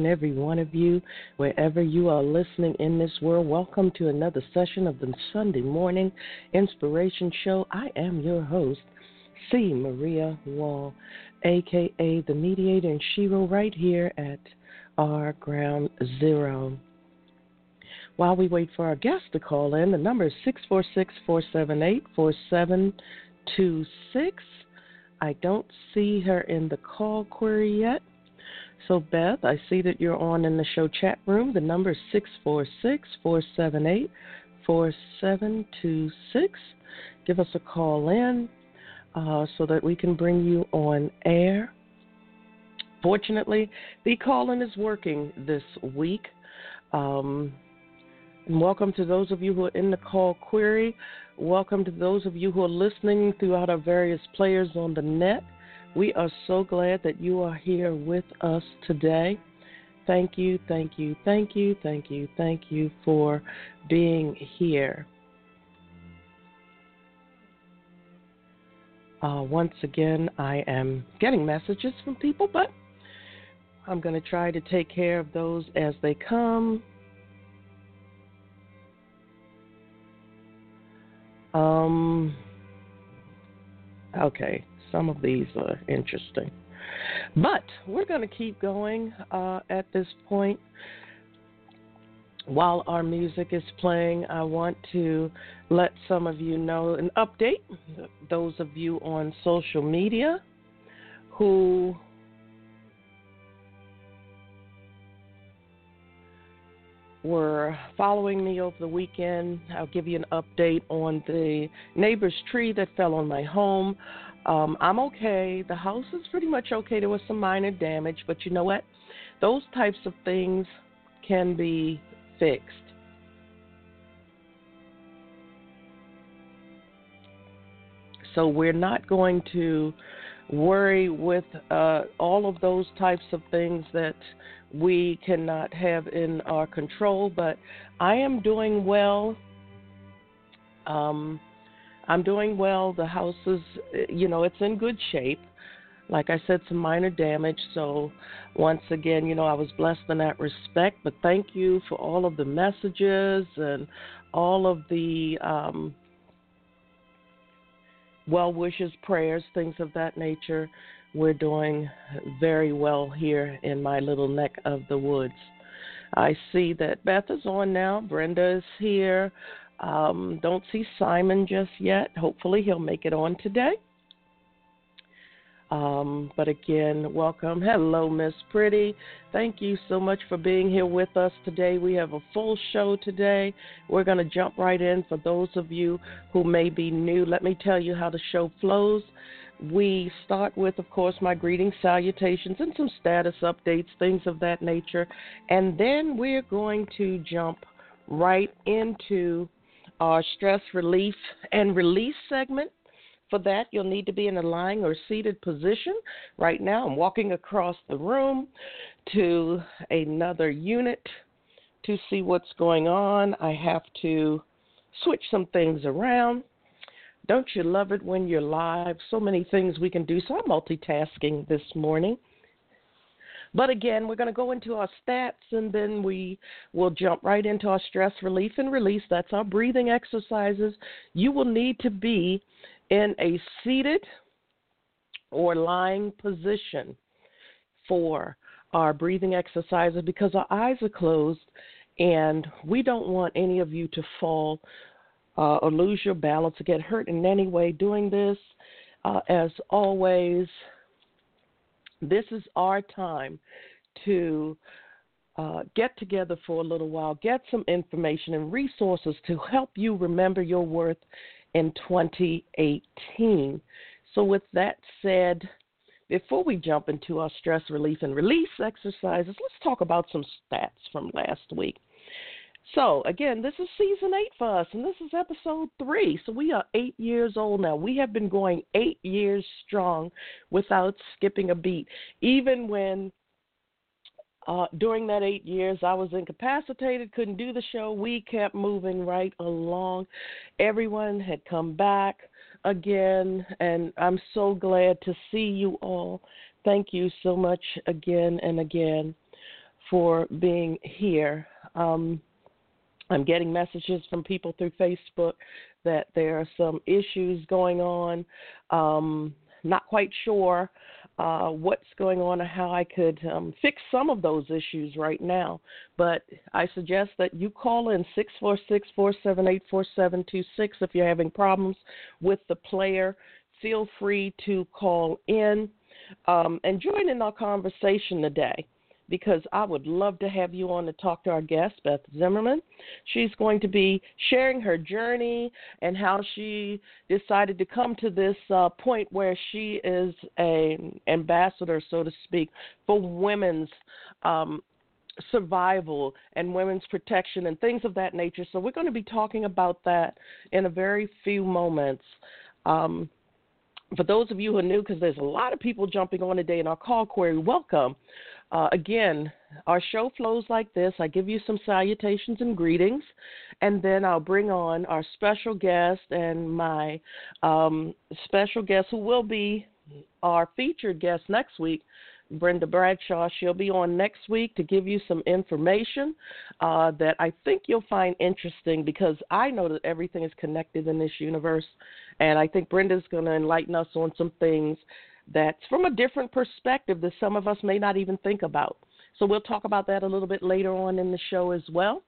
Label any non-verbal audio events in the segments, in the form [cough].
and every one of you, wherever you are listening in this world. Welcome to another session of the Sunday Morning Inspiration Show. I am your host, C. Maria Wall, aka the Mediator and Shero, right here at our Ground Zero. While we wait for our guest to call in, the number is 646 478 4726. I don't see her in the call query yet. So, Beth, I see that you're on in the show chat room. The number is 646 478 4726. Give us a call in uh, so that we can bring you on air. Fortunately, the call in is working this week. Um, and welcome to those of you who are in the call query. Welcome to those of you who are listening throughout our various players on the net. We are so glad that you are here with us today. Thank you, thank you, thank you, thank you, thank you for being here. Uh, once again, I am getting messages from people, but I'm going to try to take care of those as they come. Um, okay, some of these are interesting. But we're going to keep going uh, at this point. While our music is playing, I want to let some of you know an update. Those of you on social media who were following me over the weekend, I'll give you an update on the neighbor's tree that fell on my home. Um, I'm okay. The house is pretty much okay. There was some minor damage, but you know what? Those types of things can be fixed. So we're not going to worry with uh, all of those types of things that we cannot have in our control. But I am doing well. Um, I'm doing well. The house is, you know, it's in good shape. Like I said, some minor damage. So, once again, you know, I was blessed in that respect. But thank you for all of the messages and all of the um, well wishes, prayers, things of that nature. We're doing very well here in my little neck of the woods. I see that Beth is on now. Brenda is here. Um, don't see Simon just yet. Hopefully, he'll make it on today. Um, but again, welcome. Hello, Miss Pretty. Thank you so much for being here with us today. We have a full show today. We're going to jump right in. For those of you who may be new, let me tell you how the show flows. We start with, of course, my greetings, salutations, and some status updates, things of that nature. And then we're going to jump right into our stress relief and release segment for that, you'll need to be in a lying or seated position. Right now, I'm walking across the room to another unit to see what's going on. I have to switch some things around. Don't you love it when you're live? So many things we can do. So I'm multitasking this morning. But again, we're going to go into our stats and then we will jump right into our stress relief and release. That's our breathing exercises. You will need to be in a seated or lying position for our breathing exercises because our eyes are closed and we don't want any of you to fall uh, or lose your balance or get hurt in any way doing this. Uh, as always, this is our time to uh, get together for a little while, get some information and resources to help you remember your worth in 2018. So, with that said, before we jump into our stress relief and release exercises, let's talk about some stats from last week. So, again, this is season eight for us, and this is episode three. So, we are eight years old now. We have been going eight years strong without skipping a beat, even when uh, during that eight years, I was incapacitated, couldn't do the show. We kept moving right along. Everyone had come back again, and I'm so glad to see you all. Thank you so much again and again for being here. Um, I'm getting messages from people through Facebook that there are some issues going on. Um, not quite sure uh, what's going on and how I could um, fix some of those issues right now. But I suggest that you call in 646 478 4726 if you're having problems with the player. Feel free to call in um, and join in our conversation today because I would love to have you on to talk to our guest, Beth Zimmerman. She's going to be sharing her journey and how she decided to come to this uh, point where she is an ambassador, so to speak, for women's um, survival and women's protection and things of that nature. So we're going to be talking about that in a very few moments. Um, for those of you who are new, because there's a lot of people jumping on today in our call query, welcome. Uh, again, our show flows like this. I give you some salutations and greetings, and then I'll bring on our special guest and my um, special guest, who will be our featured guest next week, Brenda Bradshaw. She'll be on next week to give you some information uh, that I think you'll find interesting because I know that everything is connected in this universe, and I think Brenda's going to enlighten us on some things that's from a different perspective that some of us may not even think about. So we'll talk about that a little bit later on in the show as well.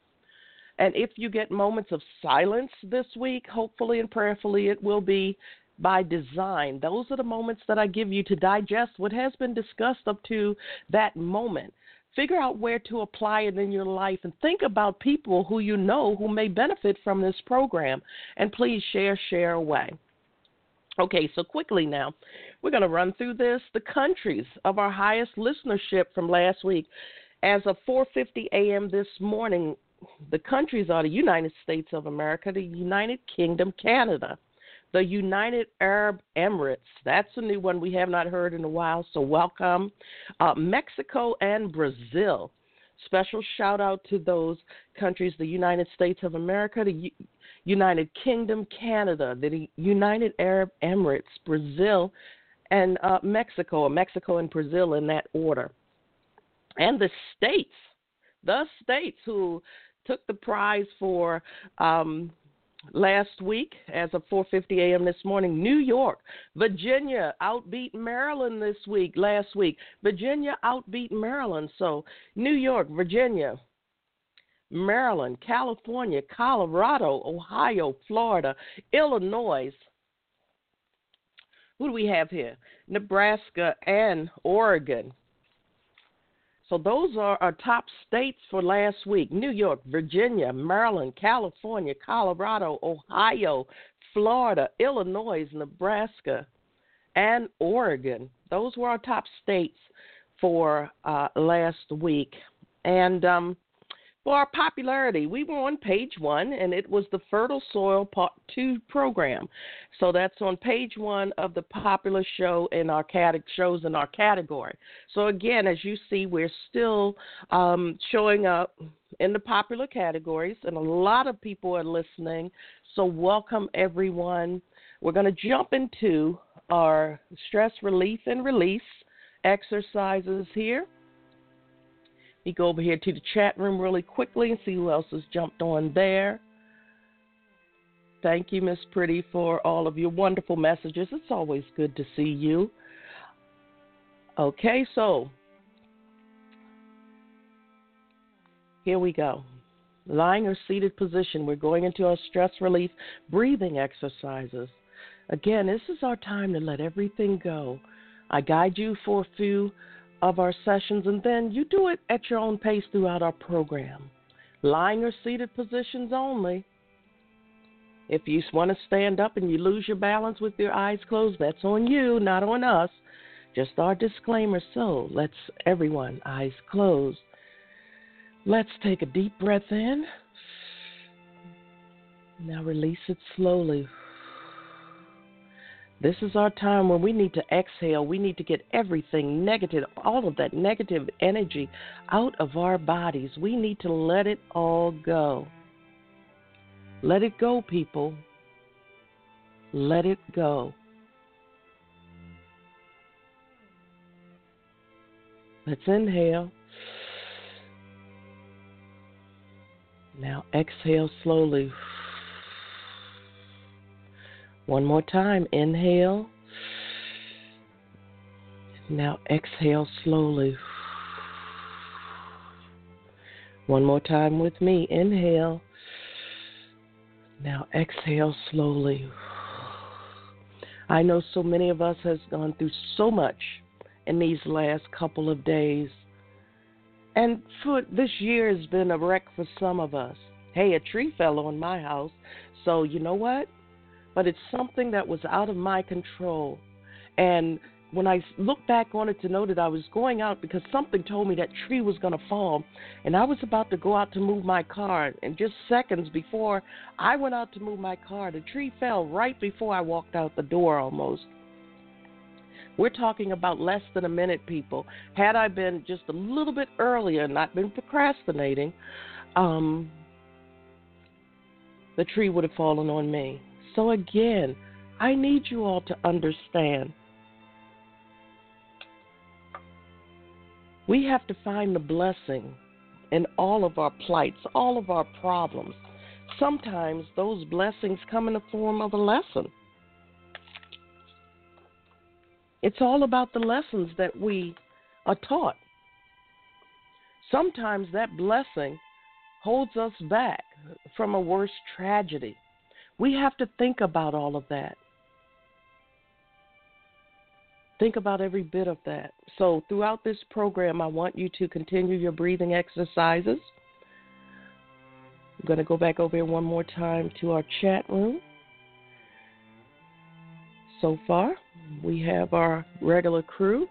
And if you get moments of silence this week, hopefully and prayerfully it will be by design. Those are the moments that I give you to digest what has been discussed up to that moment. Figure out where to apply it in your life and think about people who you know who may benefit from this program. And please share, share away. Okay, so quickly now, we're going to run through this. The countries of our highest listenership from last week, as of 4:50 a.m. this morning, the countries are the United States of America, the United Kingdom, Canada, the United Arab Emirates. That's a new one we have not heard in a while, so welcome. Uh, Mexico and Brazil. Special shout out to those countries the United States of America, the U- United Kingdom, Canada, the United Arab Emirates, Brazil, and uh, Mexico, Mexico and Brazil in that order. And the states, the states who took the prize for um, last week as of 4:50 a.m. this morning. New York, Virginia outbeat Maryland this week. Last week, Virginia outbeat Maryland. So New York, Virginia, Maryland, California, Colorado, Ohio, Florida, Illinois. Who do we have here? Nebraska and Oregon. So those are our top states for last week New York, Virginia, Maryland, California, Colorado, Ohio, Florida, Illinois, Nebraska, and Oregon. Those were our top states for uh, last week. And um, for our popularity, we were on page one, and it was the Fertile Soil Part Two program. So that's on page one of the popular show in our cat- shows in our category. So again, as you see, we're still um, showing up in the popular categories, and a lot of people are listening. So welcome everyone. We're going to jump into our stress relief and release exercises here me go over here to the chat room really quickly and see who else has jumped on there. Thank you, Miss Pretty, for all of your wonderful messages. It's always good to see you. Okay, so here we go. Lying or seated position. We're going into our stress relief breathing exercises. Again, this is our time to let everything go. I guide you for a few of our sessions, and then you do it at your own pace throughout our program. Lying or seated positions only. If you want to stand up and you lose your balance with your eyes closed, that's on you, not on us. Just our disclaimer. So let's, everyone, eyes closed. Let's take a deep breath in. Now release it slowly. This is our time when we need to exhale. We need to get everything negative, all of that negative energy out of our bodies. We need to let it all go. Let it go, people. Let it go. Let's inhale. Now exhale slowly. One more time. Inhale. Now exhale slowly. One more time with me. Inhale. Now exhale slowly. I know so many of us has gone through so much in these last couple of days. And for this year has been a wreck for some of us. Hey, a tree fell on my house. So you know what? But it's something that was out of my control. And when I look back on it to know that I was going out because something told me that tree was going to fall, and I was about to go out to move my car, and just seconds before I went out to move my car, the tree fell right before I walked out the door almost. We're talking about less than a minute, people. Had I been just a little bit earlier, and not been procrastinating, um, the tree would have fallen on me. So, again, I need you all to understand. We have to find the blessing in all of our plights, all of our problems. Sometimes those blessings come in the form of a lesson. It's all about the lessons that we are taught. Sometimes that blessing holds us back from a worse tragedy. We have to think about all of that. Think about every bit of that. So, throughout this program, I want you to continue your breathing exercises. I'm going to go back over here one more time to our chat room. So far, we have our regular crew.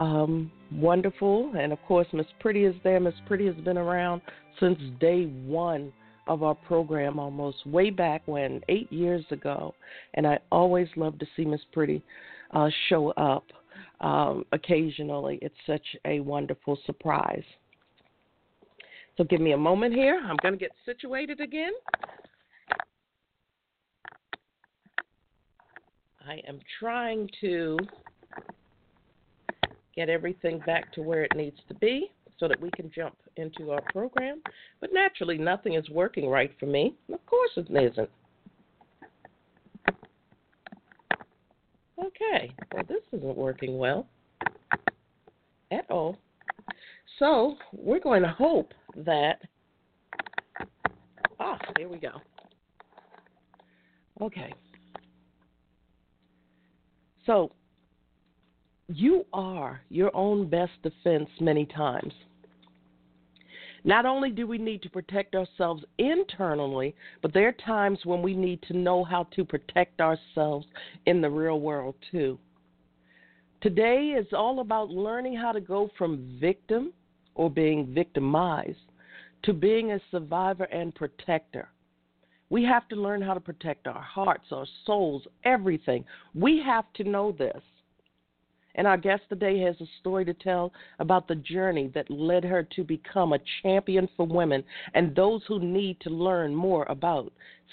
Um, wonderful. And of course, Miss Pretty is there. Miss Pretty has been around since day one of our program almost way back when, eight years ago, and I always love to see Miss Pretty uh, show up um, occasionally. It's such a wonderful surprise. So give me a moment here. I'm going to get situated again. I am trying to get everything back to where it needs to be so that we can jump into our program. But naturally, nothing is working right for me. Of course, it isn't. Okay, well, this isn't working well at all. So, we're going to hope that. Ah, here we go. Okay. So, you are your own best defense many times. Not only do we need to protect ourselves internally, but there are times when we need to know how to protect ourselves in the real world too. Today is all about learning how to go from victim or being victimized to being a survivor and protector. We have to learn how to protect our hearts, our souls, everything. We have to know this. And our guest today has a story to tell about the journey that led her to become a champion for women and those who need to learn more about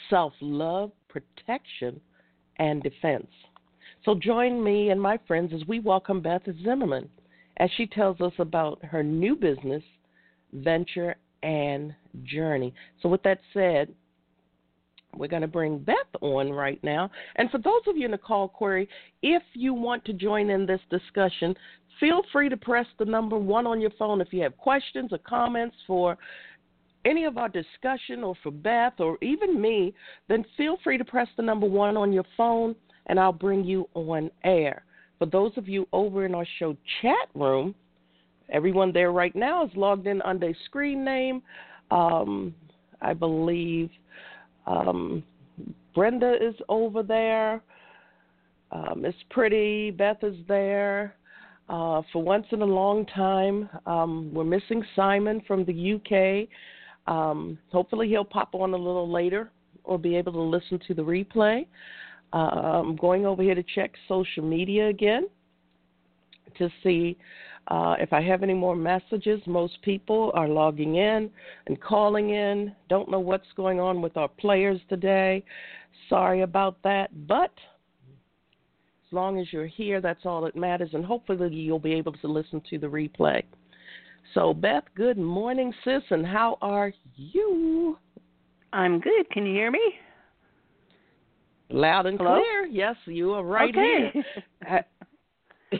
self love, protection, and defense. So join me and my friends as we welcome Beth Zimmerman as she tells us about her new business, venture, and journey. So, with that said, we're going to bring Beth on right now. And for those of you in the call query, if you want to join in this discussion, feel free to press the number one on your phone if you have questions or comments for any of our discussion or for Beth or even me, then feel free to press the number one on your phone and I'll bring you on air. For those of you over in our show chat room, everyone there right now is logged in under a screen name. Um, I believe um, Brenda is over there. Uh, Miss Pretty, Beth is there. Uh, for once in a long time, um, we're missing Simon from the UK. Um, hopefully, he'll pop on a little later or be able to listen to the replay. Uh, I'm going over here to check social media again to see uh, if I have any more messages, most people are logging in and calling in. Don't know what's going on with our players today. Sorry about that, but as long as you're here, that's all that matters, and hopefully you'll be able to listen to the replay. So, Beth, good morning, sis, and how are you? I'm good. Can you hear me? Loud and Hello? clear. Yes, you are right okay. here. [laughs] [laughs]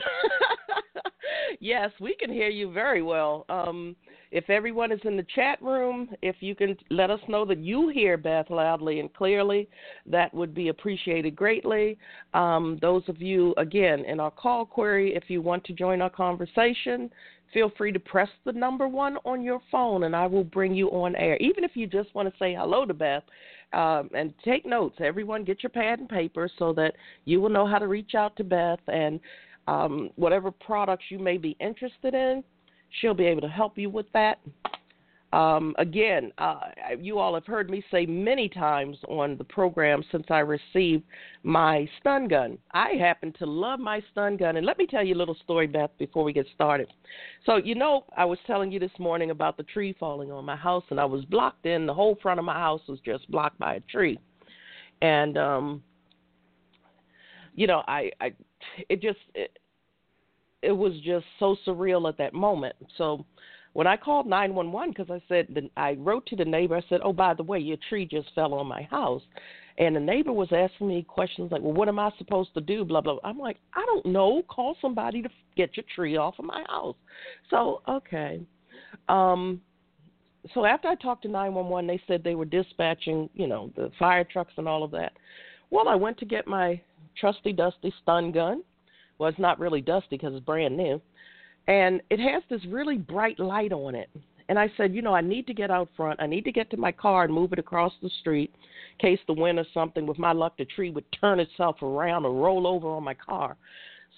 yes, we can hear you very well. Um, if everyone is in the chat room, if you can let us know that you hear Beth loudly and clearly, that would be appreciated greatly. Um, those of you, again, in our call query, if you want to join our conversation, feel free to press the number one on your phone and I will bring you on air. Even if you just want to say hello to Beth, um, and take notes. Everyone, get your pad and paper so that you will know how to reach out to Beth and um, whatever products you may be interested in. She'll be able to help you with that. Um, again, uh, you all have heard me say many times on the program since I received my stun gun. I happen to love my stun gun. And let me tell you a little story, Beth, before we get started. So, you know, I was telling you this morning about the tree falling on my house, and I was blocked in. The whole front of my house was just blocked by a tree. And, um, you know, I, I it just, it, it was just so surreal at that moment. So when I called 911 because I said I wrote to the neighbor, I said, "Oh, by the way, your tree just fell on my house," and the neighbor was asking me questions like, "Well, what am I supposed to do?" Blah blah. I'm like, "I don't know. Call somebody to get your tree off of my house." So okay. Um, so after I talked to 911, they said they were dispatching, you know, the fire trucks and all of that. Well, I went to get my trusty dusty stun gun. Well, it's not really dusty because it's brand new and it has this really bright light on it. And I said, you know, I need to get out front. I need to get to my car and move it across the street in case the wind or something, with my luck, the tree would turn itself around or roll over on my car.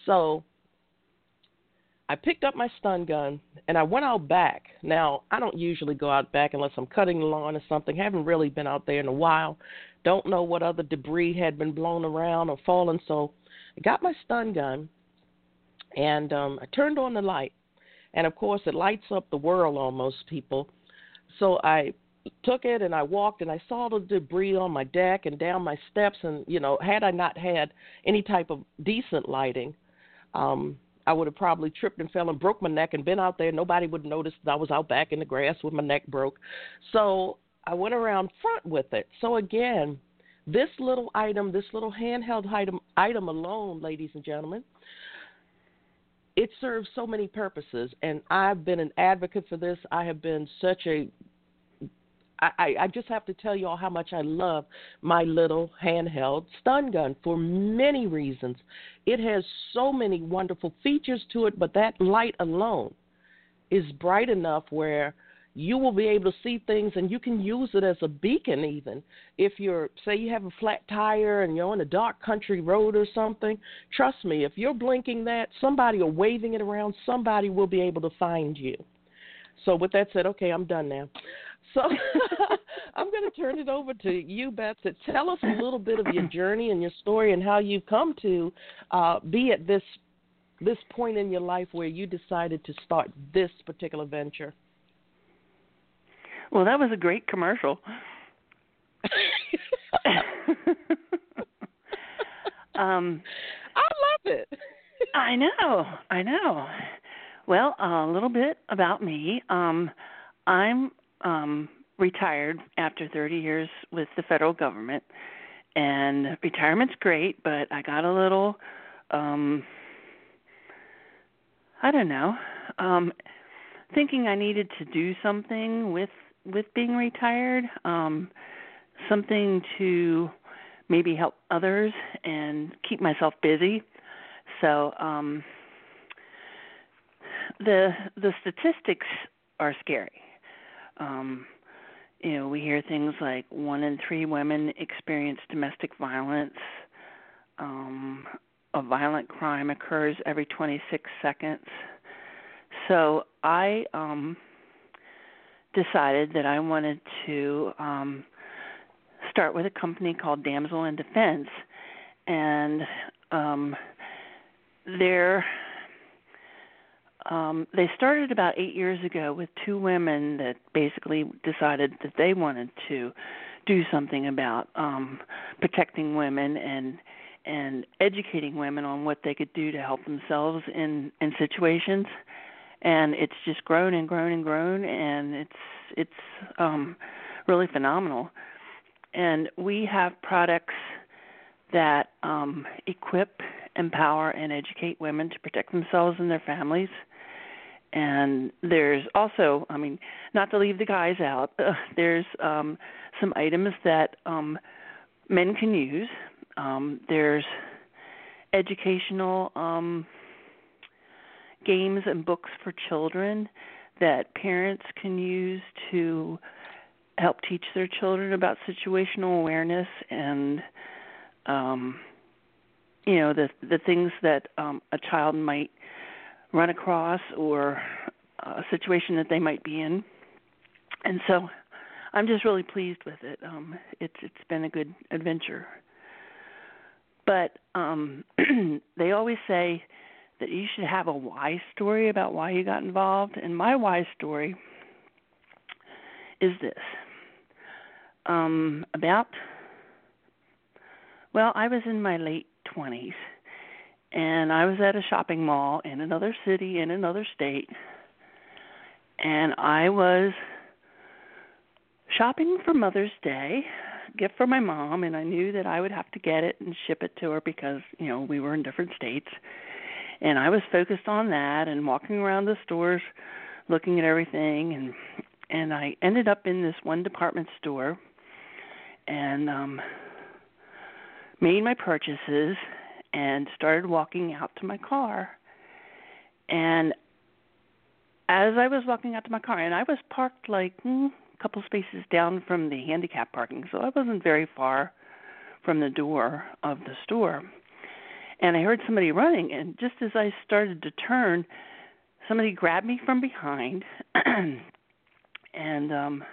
So I picked up my stun gun and I went out back. Now, I don't usually go out back unless I'm cutting the lawn or something. Haven't really been out there in a while. Don't know what other debris had been blown around or fallen. So I got my stun gun and um, I turned on the light, and of course it lights up the world almost, people. So I took it and I walked and I saw the debris on my deck and down my steps and you know had I not had any type of decent lighting um I would have probably tripped and fell and broke my neck and been out there. Nobody would notice that I was out back in the grass with my neck broke. So I went around front with it. So again this little item this little handheld item item alone ladies and gentlemen it serves so many purposes. And I've been an advocate for this. I have been such a I, I just have to tell you all how much I love my little handheld stun gun for many reasons. It has so many wonderful features to it, but that light alone is bright enough where you will be able to see things and you can use it as a beacon even. If you're say you have a flat tire and you're on a dark country road or something trust me if you're blinking that somebody or waving it around somebody will be able to find you. So with that said okay i'm done now so [laughs] I'm going to turn it over to you, Beth, to tell us a little bit of your [clears throat] journey and your story and how you've come to uh, be at this this point in your life where you decided to start this particular venture. Well, that was a great commercial. [laughs] [laughs] um, I love it. I know, I know. Well, a little bit about me. Um, I'm um retired after 30 years with the federal government. And retirement's great but i got a little um i don't know um thinking i needed to do something with with being retired um something to maybe help others and keep myself busy. So um the the statistics are scary um, you know, we hear things like one in three women experience domestic violence. Um, a violent crime occurs every 26 seconds. So I um, decided that I wanted to um, start with a company called Damsel in Defense, and um, they're um, they started about eight years ago with two women that basically decided that they wanted to do something about um, protecting women and and educating women on what they could do to help themselves in in situations. And it's just grown and grown and grown and it's it's um really phenomenal. And we have products that um equip empower and educate women to protect themselves and their families and there's also i mean not to leave the guys out uh, [laughs] there's um some items that um men can use. Um there's educational um games and books for children that parents can use to help teach their children about situational awareness and um you know the the things that um a child might run across or a situation that they might be in. And so I'm just really pleased with it. Um it's it's been a good adventure. But um [clears throat] they always say that you should have a why story about why you got involved and my why story is this. Um about well, I was in my late 20s and I was at a shopping mall in another city in another state and I was shopping for Mother's Day, gift for my mom, and I knew that I would have to get it and ship it to her because, you know, we were in different states. And I was focused on that and walking around the stores looking at everything and and I ended up in this one department store and um made my purchases and started walking out to my car. And as I was walking out to my car, and I was parked like hmm, a couple spaces down from the handicap parking, so I wasn't very far from the door of the store. And I heard somebody running, and just as I started to turn, somebody grabbed me from behind, [clears throat] and um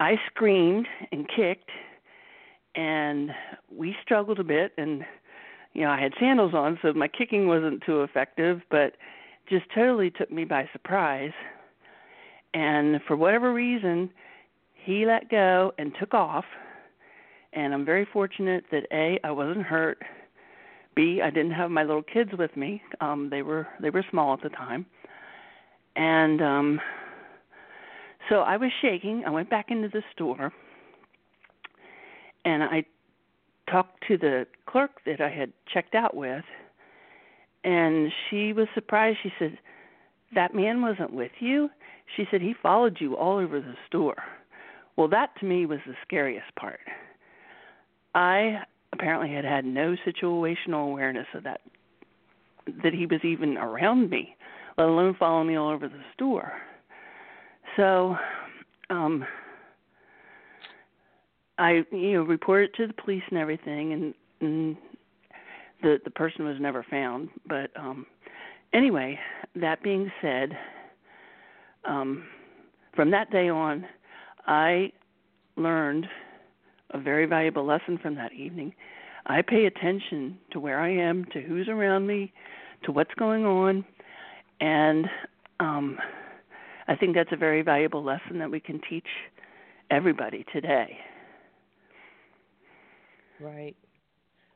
I screamed and kicked, and we struggled a bit, and you know, I had sandals on, so my kicking wasn't too effective, but just totally took me by surprise. And for whatever reason, he let go and took off. And I'm very fortunate that A, I wasn't hurt. B, I didn't have my little kids with me. Um, they were they were small at the time. And um so I was shaking. I went back into the store and I talked to the clerk that I had checked out with and she was surprised. She said, "That man wasn't with you?" She said, "He followed you all over the store." Well, that to me was the scariest part. I apparently had had no situational awareness of that that he was even around me, let alone following me all over the store. So, um I you know reported to the police and everything and, and the the person was never found. But um, anyway, that being said, um, from that day on, I learned a very valuable lesson from that evening. I pay attention to where I am, to who's around me, to what's going on, and um, I think that's a very valuable lesson that we can teach everybody today. Right.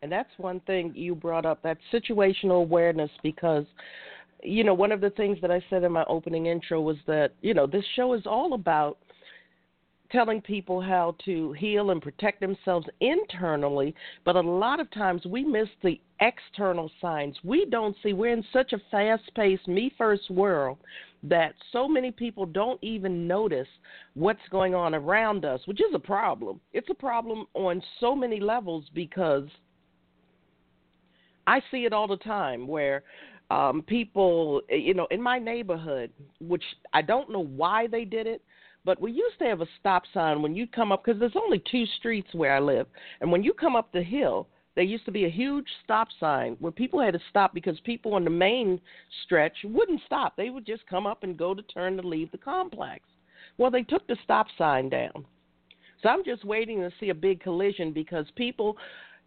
And that's one thing you brought up that situational awareness because you know, one of the things that I said in my opening intro was that, you know, this show is all about telling people how to heal and protect themselves internally, but a lot of times we miss the external signs. We don't see, we're in such a fast paced, me first world that so many people don't even notice what's going on around us, which is a problem. It's a problem on so many levels because I see it all the time where um people you know in my neighborhood which I don't know why they did it but we used to have a stop sign when you come up because there's only two streets where I live. And when you come up the hill there used to be a huge stop sign where people had to stop because people on the main stretch wouldn't stop. They would just come up and go to turn to leave the complex. Well they took the stop sign down. So I'm just waiting to see a big collision because people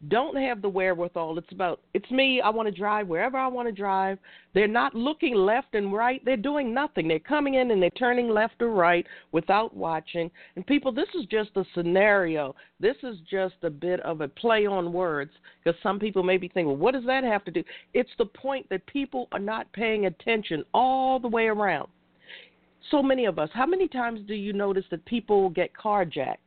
don't have the wherewithal. It's about it's me. I want to drive wherever I want to drive. They're not looking left and right. They're doing nothing. They're coming in and they're turning left or right without watching. And people, this is just a scenario. This is just a bit of a play on words because some people may be thinking, well, what does that have to do? It's the point that people are not paying attention all the way around. So many of us. How many times do you notice that people get carjacked?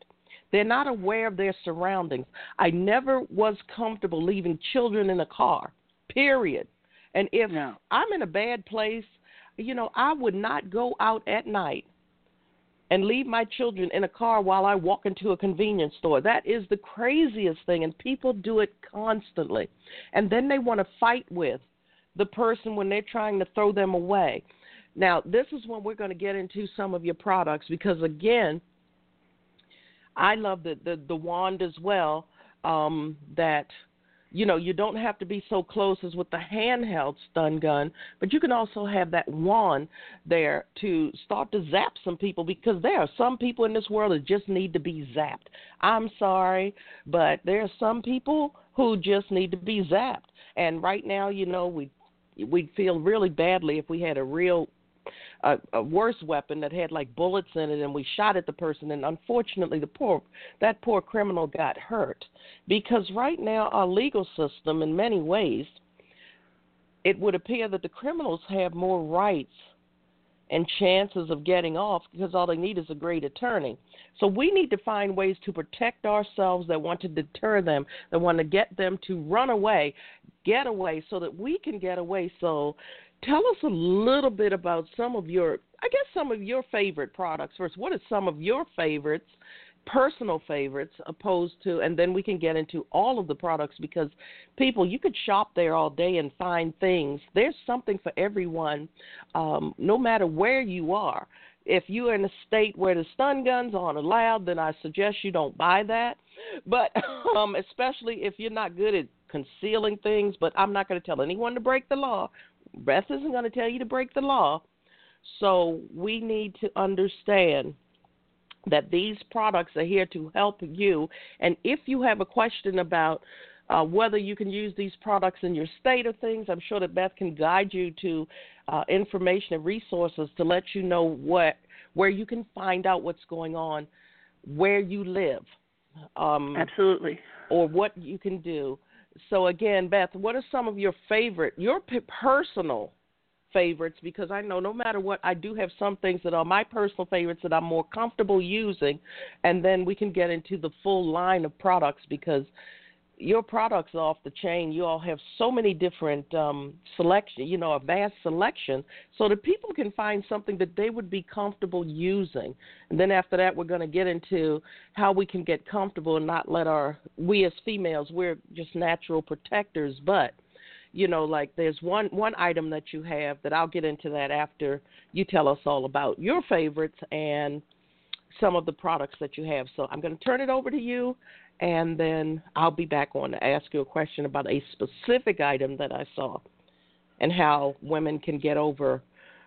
They're not aware of their surroundings. I never was comfortable leaving children in a car, period. And if no. I'm in a bad place, you know, I would not go out at night and leave my children in a car while I walk into a convenience store. That is the craziest thing, and people do it constantly. And then they want to fight with the person when they're trying to throw them away. Now, this is when we're going to get into some of your products because, again, I love the the, the wand as well. Um, that you know you don't have to be so close as with the handheld stun gun, but you can also have that wand there to start to zap some people because there are some people in this world that just need to be zapped. I'm sorry, but there are some people who just need to be zapped. And right now, you know, we we'd feel really badly if we had a real a, a worse weapon that had like bullets in it, and we shot at the person. And unfortunately, the poor that poor criminal got hurt because right now our legal system, in many ways, it would appear that the criminals have more rights and chances of getting off because all they need is a great attorney. So we need to find ways to protect ourselves that want to deter them, that want to get them to run away, get away so that we can get away. So tell us a little bit about some of your, I guess, some of your favorite products first. What are some of your favorites, personal favorites, opposed to, and then we can get into all of the products because people, you could shop there all day and find things. There's something for everyone, um, no matter where you are. If you're in a state where the stun guns aren't allowed, then I suggest you don't buy that. But [laughs] um, especially if you're not good at concealing things, but I'm not going to tell anyone to break the law. Beth isn't going to tell you to break the law. So we need to understand that these products are here to help you. And if you have a question about uh, whether you can use these products in your state or things, I'm sure that Beth can guide you to uh, information and resources to let you know what where you can find out what's going on where you live. Um, Absolutely. Or what you can do. So again, Beth, what are some of your favorite, your personal favorites? Because I know no matter what, I do have some things that are my personal favorites that I'm more comfortable using, and then we can get into the full line of products because your products off the chain. You all have so many different um, selection, you know, a vast selection, so that people can find something that they would be comfortable using. And then after that, we're going to get into how we can get comfortable and not let our we as females we're just natural protectors, but you know, like there's one one item that you have that I'll get into that after you tell us all about your favorites and some of the products that you have. So I'm going to turn it over to you and then I'll be back on to ask you a question about a specific item that I saw and how women can get over,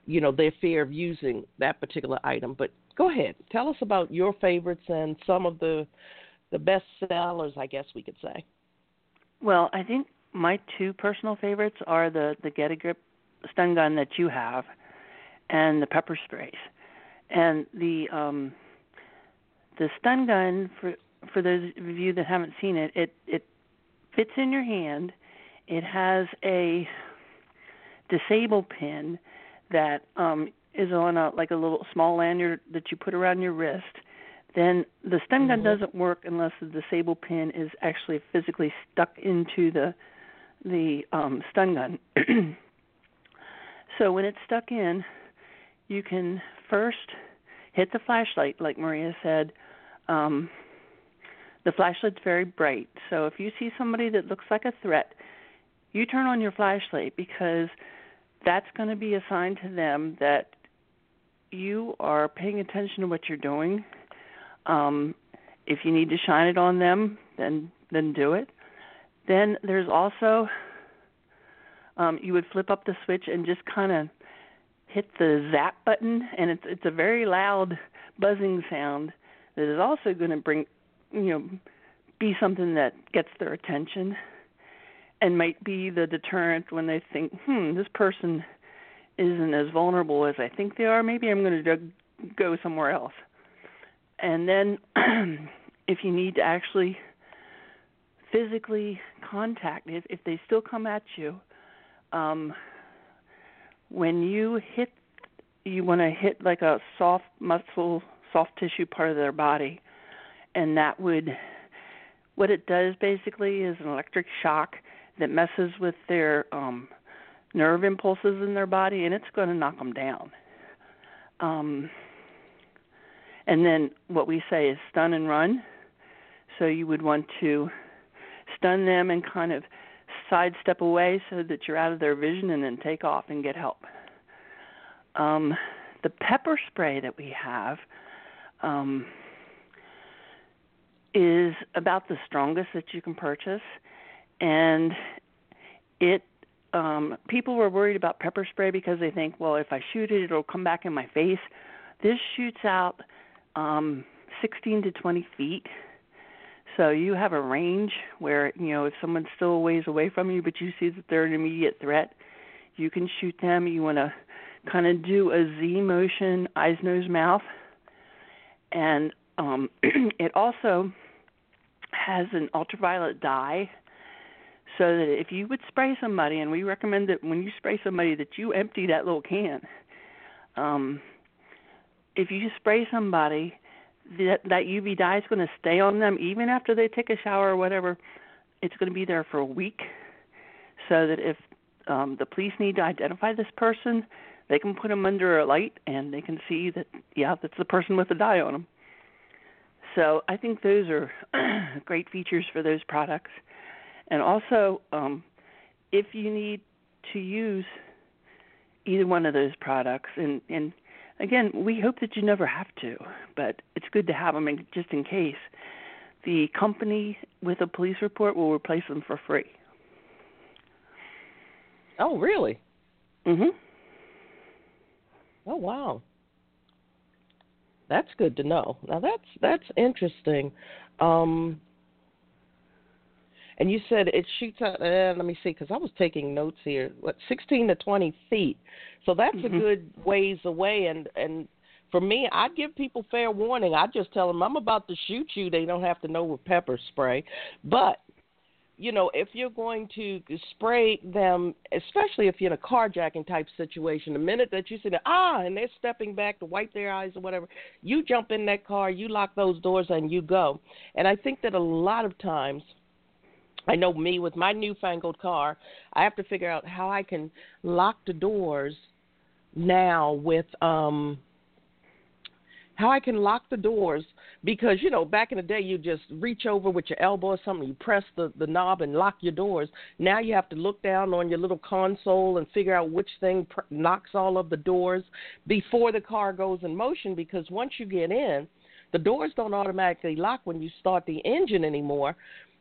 you know, their fear of using that particular item. But go ahead, tell us about your favorites and some of the the best sellers, I guess we could say. Well, I think my two personal favorites are the the Get a Grip stun gun that you have and the pepper sprays. And the um the stun gun for for those of you that haven't seen it, it it fits in your hand. It has a disable pin that um, is on a like a little small lanyard that you put around your wrist. Then the stun gun mm-hmm. doesn't work unless the disable pin is actually physically stuck into the the um, stun gun. [clears throat] so when it's stuck in, you can first hit the flashlight, like Maria said, um, the flashlight's very bright. So if you see somebody that looks like a threat, you turn on your flashlight because that's going to be a sign to them that you are paying attention to what you're doing. Um, if you need to shine it on them, then then do it. Then there's also um, you would flip up the switch and just kind of hit the zap button, and it's it's a very loud buzzing sound that is also going to bring you know be something that gets their attention and might be the deterrent when they think, hmm, this person isn't as vulnerable as I think they are. Maybe I'm going to go somewhere else. And then, [clears throat] if you need to actually physically contact, if if they still come at you, um, when you hit, you want to hit like a soft muscle, soft tissue part of their body and that would what it does basically is an electric shock that messes with their um nerve impulses in their body and it's going to knock them down. Um and then what we say is stun and run. So you would want to stun them and kind of sidestep away so that you're out of their vision and then take off and get help. Um the pepper spray that we have um is about the strongest that you can purchase, and it um, people were worried about pepper spray because they think, well, if I shoot it, it'll come back in my face. This shoots out um, 16 to 20 feet, so you have a range where you know if someone's still a ways away from you, but you see that they're an immediate threat, you can shoot them. You want to kind of do a Z motion, eyes, nose, mouth, and um, [clears throat] it also has an ultraviolet dye so that if you would spray somebody and we recommend that when you spray somebody that you empty that little can. Um if you spray somebody that that UV dye is going to stay on them even after they take a shower or whatever. It's going to be there for a week so that if um the police need to identify this person they can put them under a light and they can see that yeah that's the person with the dye on them so I think those are [clears throat] great features for those products. And also, um, if you need to use either one of those products, and, and again, we hope that you never have to, but it's good to have them in, just in case. The company with a police report will replace them for free. Oh, really? Mhm. Oh, wow. That's good to know. Now that's that's interesting. Um, and you said it shoots out. Uh, let me see, because I was taking notes here. What, 16 to 20 feet. So that's mm-hmm. a good ways away. And and for me, I give people fair warning. I just tell them I'm about to shoot you. They don't have to know with pepper spray, but you know, if you're going to spray them, especially if you're in a carjacking type situation, the minute that you see the ah, and they're stepping back to wipe their eyes or whatever, you jump in that car, you lock those doors, and you go. And I think that a lot of times, I know me with my newfangled car, I have to figure out how I can lock the doors now with um how I can lock the doors because you know back in the day you just reach over with your elbow or something you press the the knob and lock your doors. Now you have to look down on your little console and figure out which thing pr- knocks all of the doors before the car goes in motion because once you get in the doors don't automatically lock when you start the engine anymore.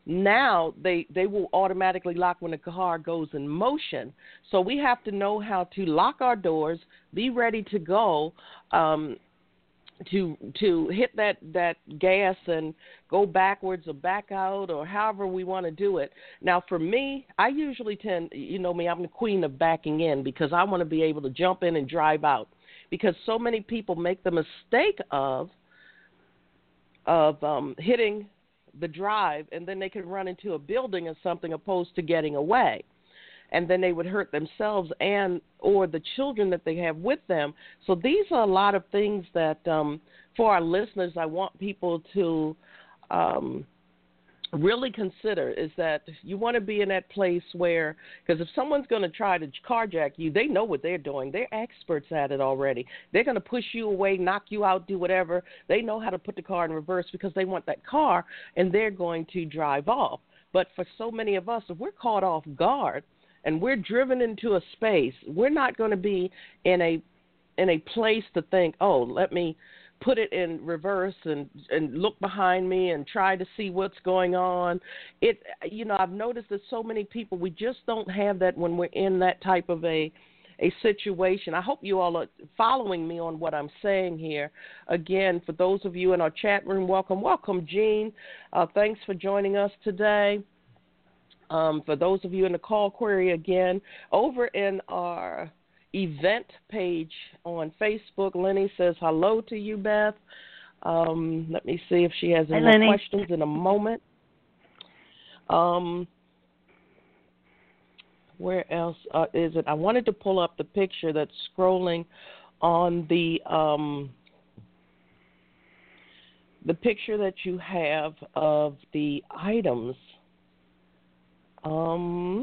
Now they they will automatically lock when the car goes in motion. So we have to know how to lock our doors be ready to go um to to hit that that gas and go backwards or back out or however we want to do it. Now for me, I usually tend you know me, I'm the queen of backing in because I want to be able to jump in and drive out. Because so many people make the mistake of of um hitting the drive and then they can run into a building or something opposed to getting away and then they would hurt themselves and or the children that they have with them. So these are a lot of things that um, for our listeners, I want people to um, really consider is that you want to be in that place where because if someone's going to try to carjack you they know what they're doing. They're experts at it already. They're going to push you away knock you out do whatever. They know how to put the car in reverse because they want that car and they're going to drive off. But for so many of us if we're caught off guard and we're driven into a space, we're not going to be in a in a place to think, "Oh, let me put it in reverse and and look behind me and try to see what's going on." It you know, I've noticed that so many people we just don't have that when we're in that type of a a situation. I hope you all are following me on what I'm saying here. Again, for those of you in our chat room, welcome, welcome, Gene. Uh, thanks for joining us today. Um, for those of you in the call query again, over in our event page on Facebook, Lenny says hello to you, Beth. Um, let me see if she has any Hi, questions in a moment. Um, where else uh, is it? I wanted to pull up the picture that's scrolling on the um, the picture that you have of the items um,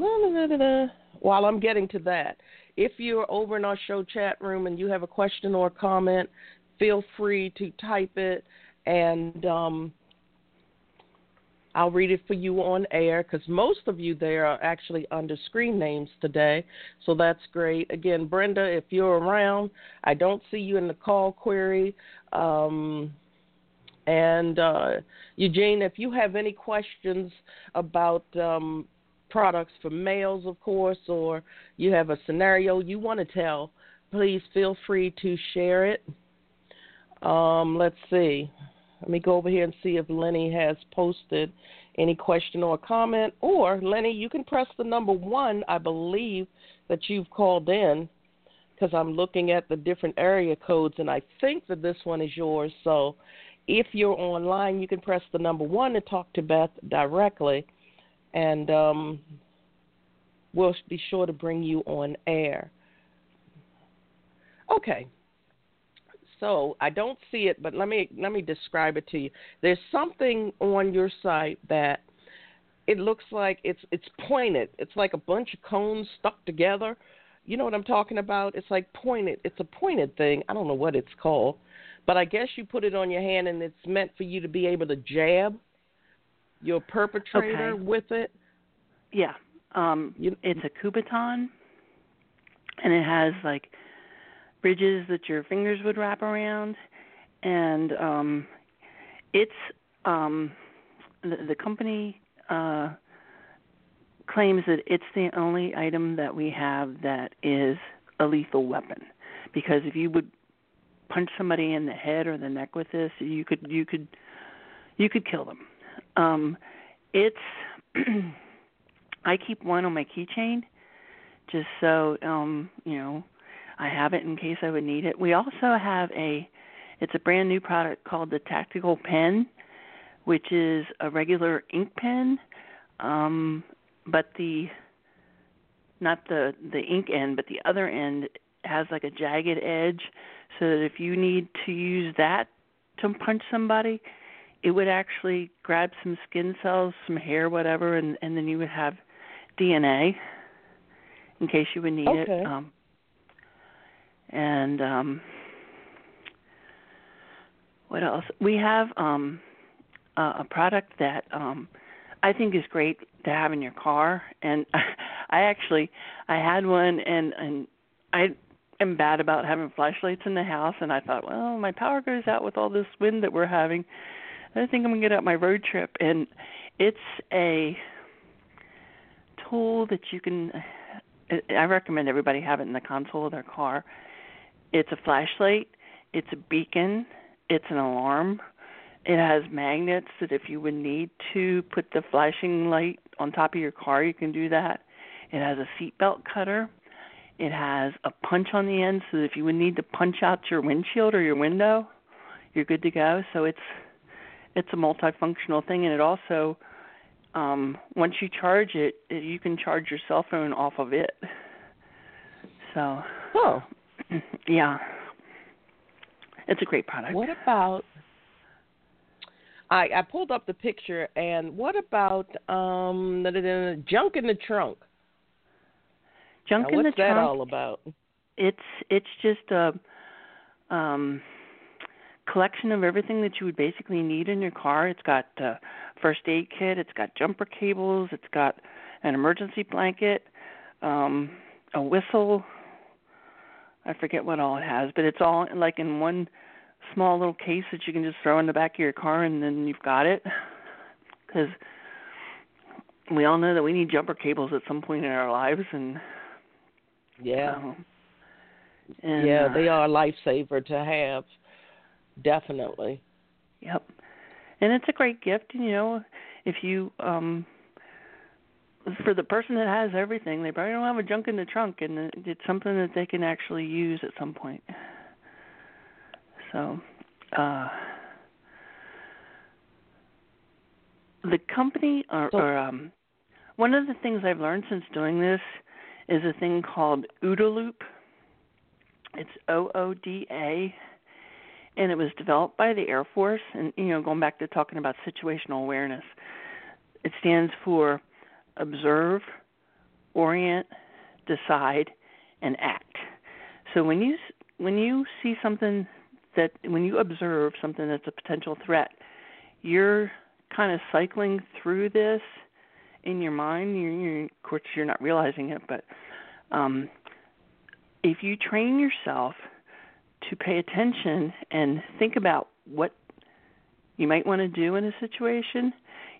while I'm getting to that, if you're over in our show chat room and you have a question or a comment, feel free to type it and um, I'll read it for you on air because most of you there are actually under screen names today. So that's great. Again, Brenda, if you're around, I don't see you in the call query. Um, and uh, Eugene, if you have any questions about um, products for males, of course, or you have a scenario you want to tell, please feel free to share it. Um, let's see. Let me go over here and see if Lenny has posted any question or comment. Or, Lenny, you can press the number one, I believe, that you've called in because I'm looking at the different area codes and I think that this one is yours. So if you're online, you can press the number one to talk to Beth directly and um, we'll be sure to bring you on air. Okay. So I don't see it, but let me let me describe it to you. There's something on your site that it looks like it's it's pointed. It's like a bunch of cones stuck together. You know what I'm talking about? It's like pointed. It's a pointed thing. I don't know what it's called, but I guess you put it on your hand and it's meant for you to be able to jab your perpetrator okay. with it? Yeah. Um you, it's a Kubotan and it has like bridges that your fingers would wrap around and um it's um the, the company uh claims that it's the only item that we have that is a lethal weapon because if you would punch somebody in the head or the neck with this you could you could you could kill them um, it's [clears throat] I keep one on my keychain just so um, you know I have it in case I would need it. We also have a It's a brand new product called the Tactical Pen, which is a regular ink pen, um, but the not the the ink end, but the other end has like a jagged edge, so that if you need to use that to punch somebody, it would actually grab some skin cells, some hair, whatever, and and then you would have DNA in case you would need okay. it. Um, and um, what else? We have um, a, a product that um, I think is great to have in your car, and [laughs] I actually I had one, and and I am bad about having flashlights in the house, and I thought, well, my power goes out with all this wind that we're having. I think I'm gonna get out my road trip, and it's a tool that you can. I recommend everybody have it in the console of their car. It's a flashlight. It's a beacon. It's an alarm. It has magnets that if you would need to put the flashing light on top of your car, you can do that. It has a seatbelt cutter. It has a punch on the end so that if you would need to punch out your windshield or your window, you're good to go. So it's it's a multifunctional thing and it also um once you charge it, you can charge your cell phone off of it. So Oh. [clears throat] Yeah. It's a great product. What about I I pulled up the picture and what about um junk in the trunk? Junk now, in the trunk. what's that all about? It's it's just a um collection of everything that you would basically need in your car. It's got a first aid kit, it's got jumper cables, it's got an emergency blanket, um a whistle. I forget what all it has, but it's all like in one small little case that you can just throw in the back of your car and then you've got it. [laughs] Cuz we all know that we need jumper cables at some point in our lives and Yeah. um, and, yeah, uh, they are a lifesaver to have. Definitely. Yep. And it's a great gift, you know, if you um for the person that has everything, they probably don't have a junk in the trunk and it's something that they can actually use at some point. So, uh the company or, or um one of the things I've learned since doing this is a thing called OODA loop. It's O O D A and it was developed by the Air Force. And you know, going back to talking about situational awareness, it stands for observe, orient, decide, and act. So when you when you see something that when you observe something that's a potential threat, you're kind of cycling through this in your mind. You're, you're, of course, you're not realizing it, but um, if you train yourself to pay attention and think about what you might want to do in a situation,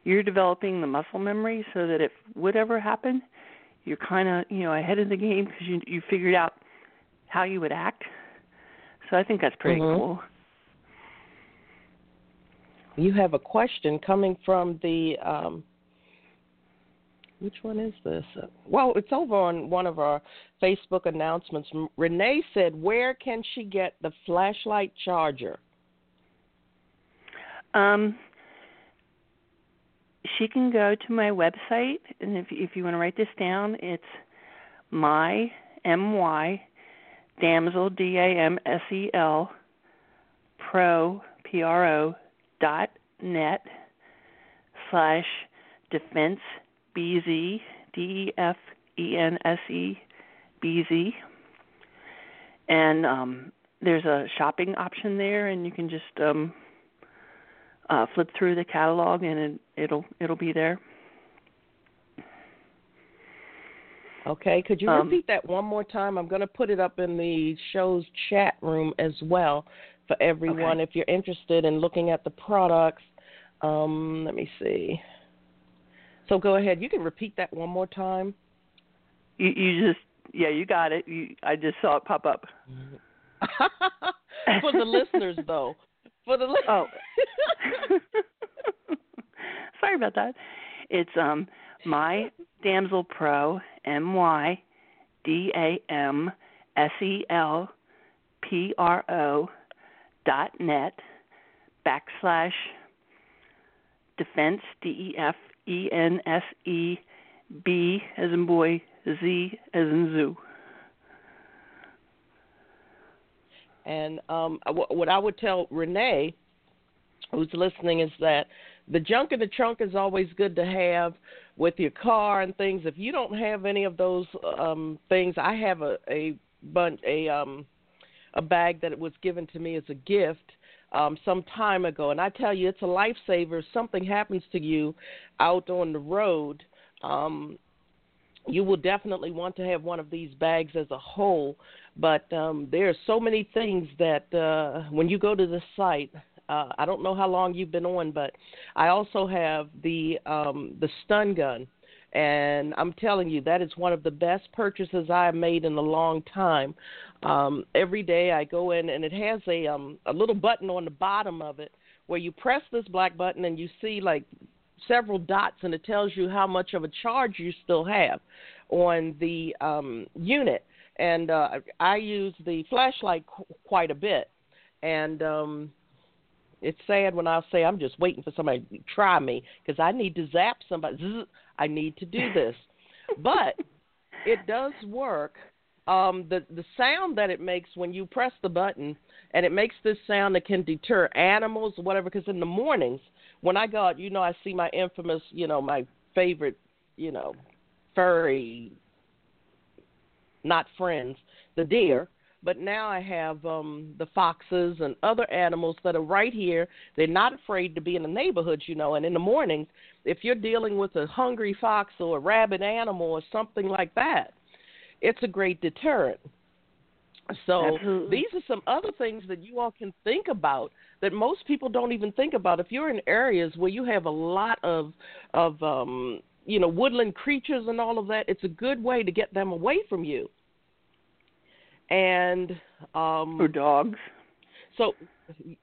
you're developing the muscle memory so that if whatever happened, you're kind of you know ahead of the game because you you figured out how you would act. So I think that's pretty Mhm. cool. You have a question coming from the um which one is this? Well, it's over on one of our Facebook announcements. Renee said, "Where can she get the flashlight charger?" Um, she can go to my website, and if if you want to write this down, it's my m y damsel d a m s e l pro p r o dot net slash defense b z d e f e n s e b z and um there's a shopping option there and you can just um uh, flip through the catalog and it, it'll it'll be there. Okay, could you Um, repeat that one more time? I'm going to put it up in the show's chat room as well for everyone Okay. if you're interested in looking at the products. Um, let me see. So go ahead. You can repeat that one more time. You you just yeah you got it. You I just saw it pop up. [laughs] for the listeners, though. For the li- Oh. [laughs] Sorry about that. It's um my damsel pro m y d a m s e l p r o dot net backslash defense D E F E N S E B as in boy Z as in zoo. And um, what I would tell Renee, who's listening, is that the junk in the trunk is always good to have with your car and things. If you don't have any of those um, things, I have a a bunch a um a bag that was given to me as a gift um some time ago. And I tell you it's a lifesaver. If something happens to you out on the road um you will definitely want to have one of these bags as a whole. But um there are so many things that uh when you go to the site uh I don't know how long you've been on but I also have the um the stun gun and I'm telling you that is one of the best purchases I have made in a long time. Um, every day I go in and it has a um, a little button on the bottom of it where you press this black button and you see like several dots and it tells you how much of a charge you still have on the um, unit. And uh, I use the flashlight qu- quite a bit, and um, it's sad when I say I'm just waiting for somebody to try me because I need to zap somebody. Zzz, I need to do this, [laughs] but it does work. Um, the the sound that it makes when you press the button, and it makes this sound that can deter animals or whatever. Because in the mornings when I go out, you know, I see my infamous, you know, my favorite, you know, furry, not friends, the deer but now I have um the foxes and other animals that are right here. They're not afraid to be in the neighborhoods, you know. And in the mornings, if you're dealing with a hungry fox or a rabid animal or something like that, it's a great deterrent. So Absolutely. these are some other things that you all can think about that most people don't even think about. If you're in areas where you have a lot of of um you know woodland creatures and all of that, it's a good way to get them away from you and um or dogs. So [laughs]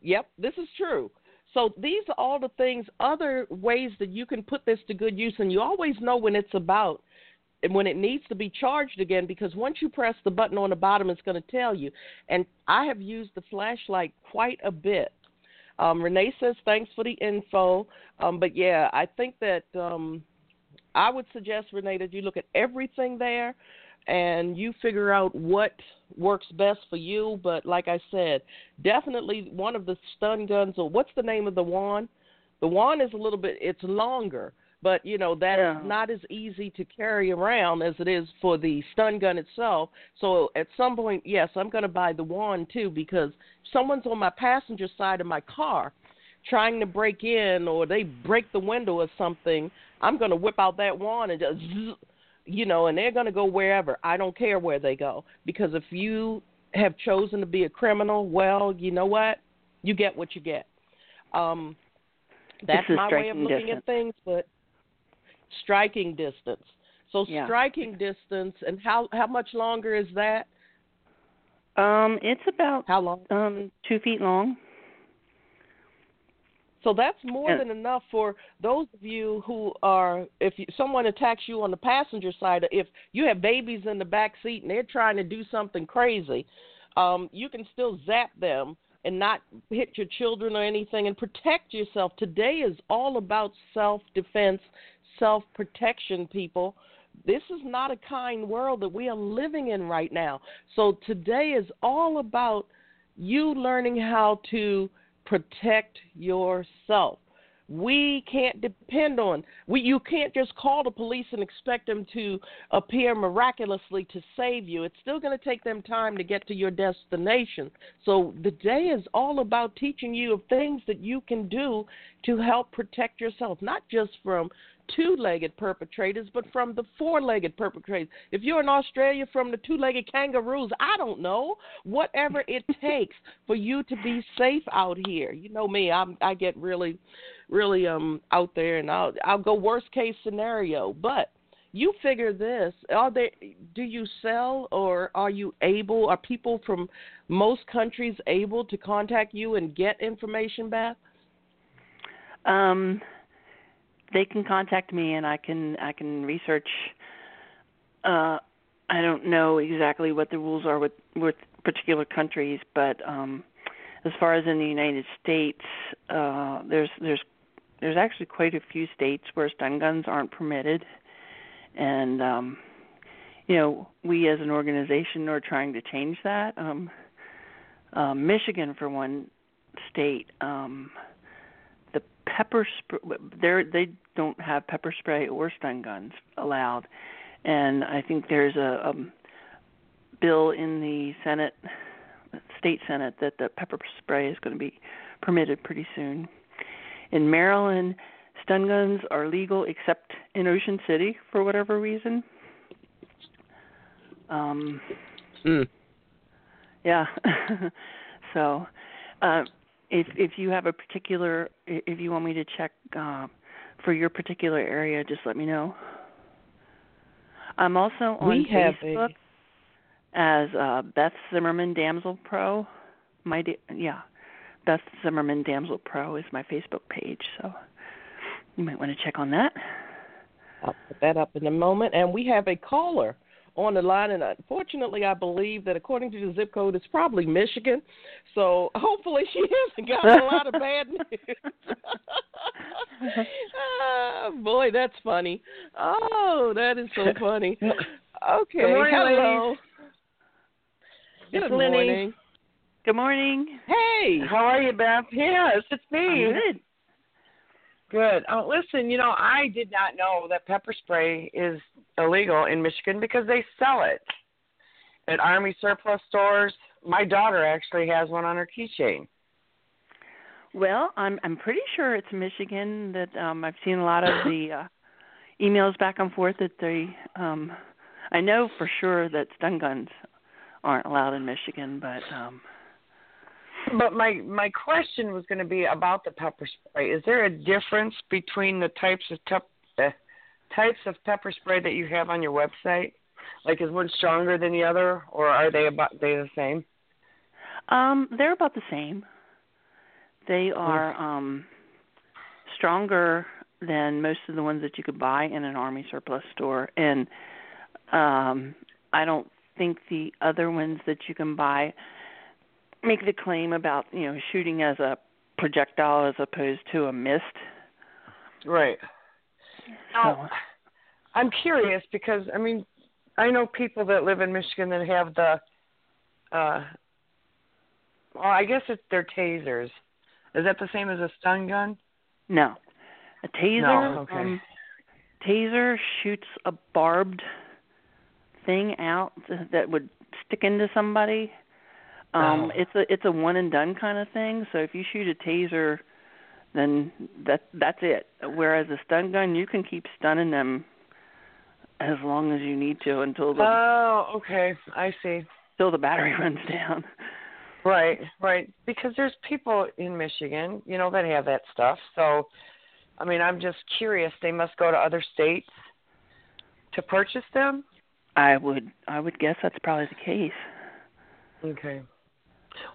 yep, this is true. So these are all the things other ways that you can put this to good use and you always know when it's about and when it needs to be charged again because once you press the button on the bottom it's going to tell you and i have used the flashlight quite a bit um, renee says thanks for the info um, but yeah i think that um, i would suggest renee that you look at everything there and you figure out what works best for you. But like I said, definitely one of the stun guns, or what's the name of the wand? The wand is a little bit, it's longer, but you know that yeah. is not as easy to carry around as it is for the stun gun itself. So at some point, yes, I'm going to buy the wand too because someone's on my passenger side of my car trying to break in or they break the window or something. I'm going to whip out that wand and just. Zzz, you know, and they're going to go wherever. I don't care where they go because if you have chosen to be a criminal, well, you know what? You get what you get. Um, that's my way of looking distance. at things, but striking distance. So yeah. striking distance, and how how much longer is that? Um, it's about how long? Um, two feet long. So that's more than enough for those of you who are, if you, someone attacks you on the passenger side, if you have babies in the back seat and they're trying to do something crazy, um, you can still zap them and not hit your children or anything and protect yourself. Today is all about self defense, self protection, people. This is not a kind world that we are living in right now. So today is all about you learning how to protect yourself. We can't depend on we you can't just call the police and expect them to appear miraculously to save you. It's still going to take them time to get to your destination. So the day is all about teaching you of things that you can do to help protect yourself, not just from two legged perpetrators, but from the four legged perpetrators. If you're in Australia, from the two legged kangaroos, I don't know. Whatever it [laughs] takes for you to be safe out here. You know me, I'm I get really really um out there and I'll I'll go worst case scenario. But you figure this are they do you sell or are you able are people from most countries able to contact you and get information back um they can contact me and I can I can research uh I don't know exactly what the rules are with with particular countries, but um as far as in the United States, uh there's there's there's actually quite a few states where stun guns aren't permitted and um you know, we as an organization are trying to change that. Um uh, Michigan for one state um pepper spray they they don't have pepper spray or stun guns allowed and I think there's a um, bill in the Senate, state Senate, that the pepper spray is going to be permitted pretty soon. In Maryland, stun guns are legal except in Ocean City for whatever reason. Um, mm. Yeah. [laughs] so, uh, if if you have a particular, if you want me to check uh, for your particular area, just let me know. I'm also on we Facebook a... as uh, Beth Zimmerman Damsel Pro. My da- yeah, Beth Zimmerman Damsel Pro is my Facebook page, so you might want to check on that. I'll put that up in a moment. And we have a caller on the line, and uh, unfortunately, I believe that according to the zip code, it's probably Michigan. So hopefully, she [laughs] hasn't gotten a lot of bad news. oh, [laughs] boy, that's funny. Oh, that is so funny. [laughs] Okay, Good morning, hello. ladies. Good It's morning. Lenny. Good morning. Hey. How are you, Beth? Yes, it's me. I'm good. Good. Oh, listen, you know, I did not know that pepper spray is illegal in Michigan because they sell it at Army surplus stores. My daughter actually has one on her keychain. Well, I'm I'm pretty sure it's Michigan that um I've seen a lot of the uh emails back and forth that they um I know for sure that stun guns aren't allowed in Michigan, but um But my my question was going to be about the pepper spray. Is there a difference between the types of uh, types of pepper spray that you have on your website? Like is one stronger than the other, or are they about they the same? um they're about the same. They are um stronger than most of the ones that you could buy in an army surplus store and um I don't think the other ones that you can buy make the claim about, you know, shooting as a projectile as opposed to a mist. Right. Now, I'm curious because I mean, I know people that live in Michigan that have the, uh, well, I guess it's their tasers. Is that the same as a stun gun? no. A taser No, okay. um taser shoots a barbed thing out that would stick into somebody. Um Oh. it's a it's a one and done kind of thing. So if you shoot a taser then that that's it. Whereas a stun gun you can keep stunning them as long as you need to until the Oh, okay. I see. until the battery [laughs] runs down. Right, right. Because there's people in Michigan, you know, that have that stuff. So, I mean, I'm just curious. They must go to other states to purchase them. I would I would guess that's probably the case. Okay.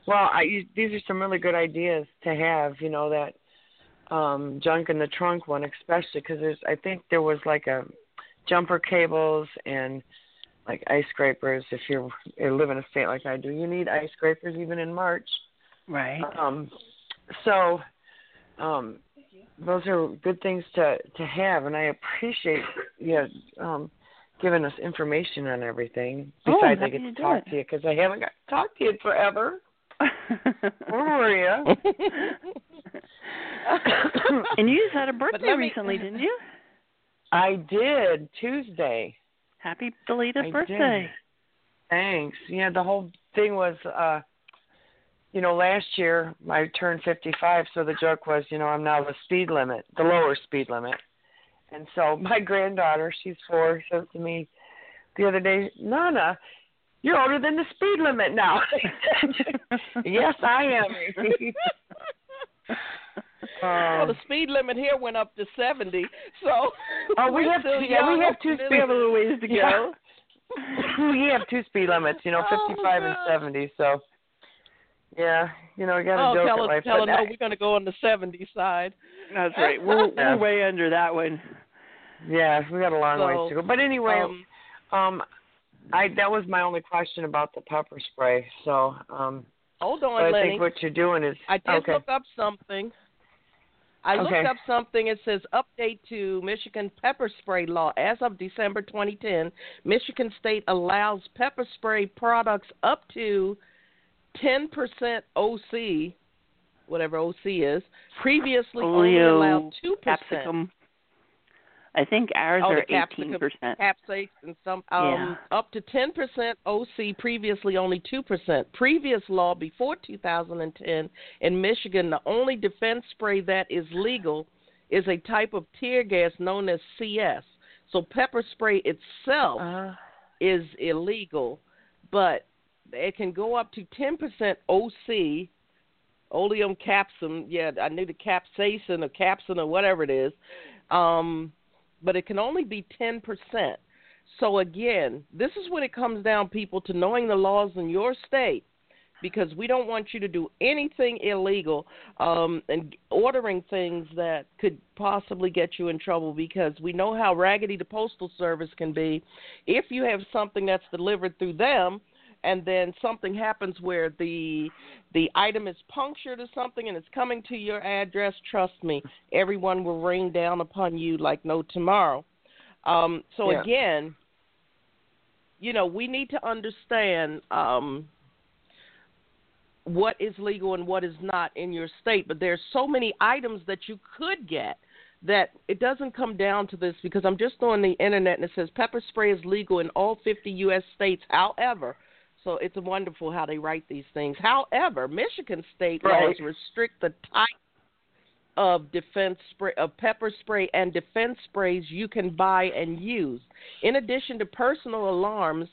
Well, I these are some really good ideas to have. You know that um junk in the trunk one, especially because there's. I think there was like a jumper cables and like ice scrapers. If you're you live in a state like I do, you need ice scrapers even in March. Right. Um, so, um, those are good things to to have, and I appreciate you know, um giving us information on everything. Oh, Besides, I get to to talk it. to you because I haven't got to talk to you forever. Where were you? [laughs] and you just had a birthday me- recently, didn't you? I did Tuesday. Happy belated I did. birthday. Thanks. Yeah, the whole thing was, uh, you know, last year I turned 55, so the joke was, you know, I'm now the speed limit, the lower speed limit. And so my granddaughter, she's four, says to me the other day, Nana, you're older than the speed limit now. [laughs] yes, I am. Amy. [laughs] well, Um, the speed limit here went up to 70, so. [laughs] Oh, we have two- yeah, we have two We have a little ways to go. we have two speed limits, you know, Oh, 55 and 70. So, yeah, you know, I got to Oh, joke tell at her, life. tell her, but no, we're going to go on the 70 side. That's right. We're Yeah. we're way under that one. yeah, we got a long So, ways to go. But anyway, Um, um, I that was my only question about the pepper spray. So, um hold on, but I Lenny. think what you're doing is I did okay. look up something. I Okay. looked up something. It says update to Michigan pepper spray law. As of December 2010, Michigan State allows pepper spray products up to 10% OC, whatever OC is. Previously only allowed 2%. capsicum. I think ours Oh, are eighteen percent. capsaicin and some um up to 10% OC previously only 2%. Previous law before 2010 in Michigan the only defense spray that is legal is a type of tear gas known as CS. So pepper spray itself Uh, is illegal, but it can go up to 10% OC, oleum capsum. Yeah, I knew the capsaicin or capsin or whatever it is. Um, but it can only be 10%. So again, this is when it comes down, people, to knowing the laws in your state. Because we don't want you to do anything illegal um, and ordering things that could possibly get you in trouble. Because we know how raggedy the postal service can be. If you have something that's delivered through them, and then something happens where the the item is punctured or something and it's coming to your address, trust me, everyone will rain down upon you like no tomorrow. Um, so Yeah. again, you know, we need to understand um, what is legal and what is not in your state. But there's so many items that you could get that it doesn't come down to this because I'm just on the internet and it says pepper spray is legal in all 50 U.S. states. However, so it's wonderful how they write these things. However, Michigan state laws restrict the type of defense spray of pepper spray and defense sprays you can buy and use. In addition to personal alarms,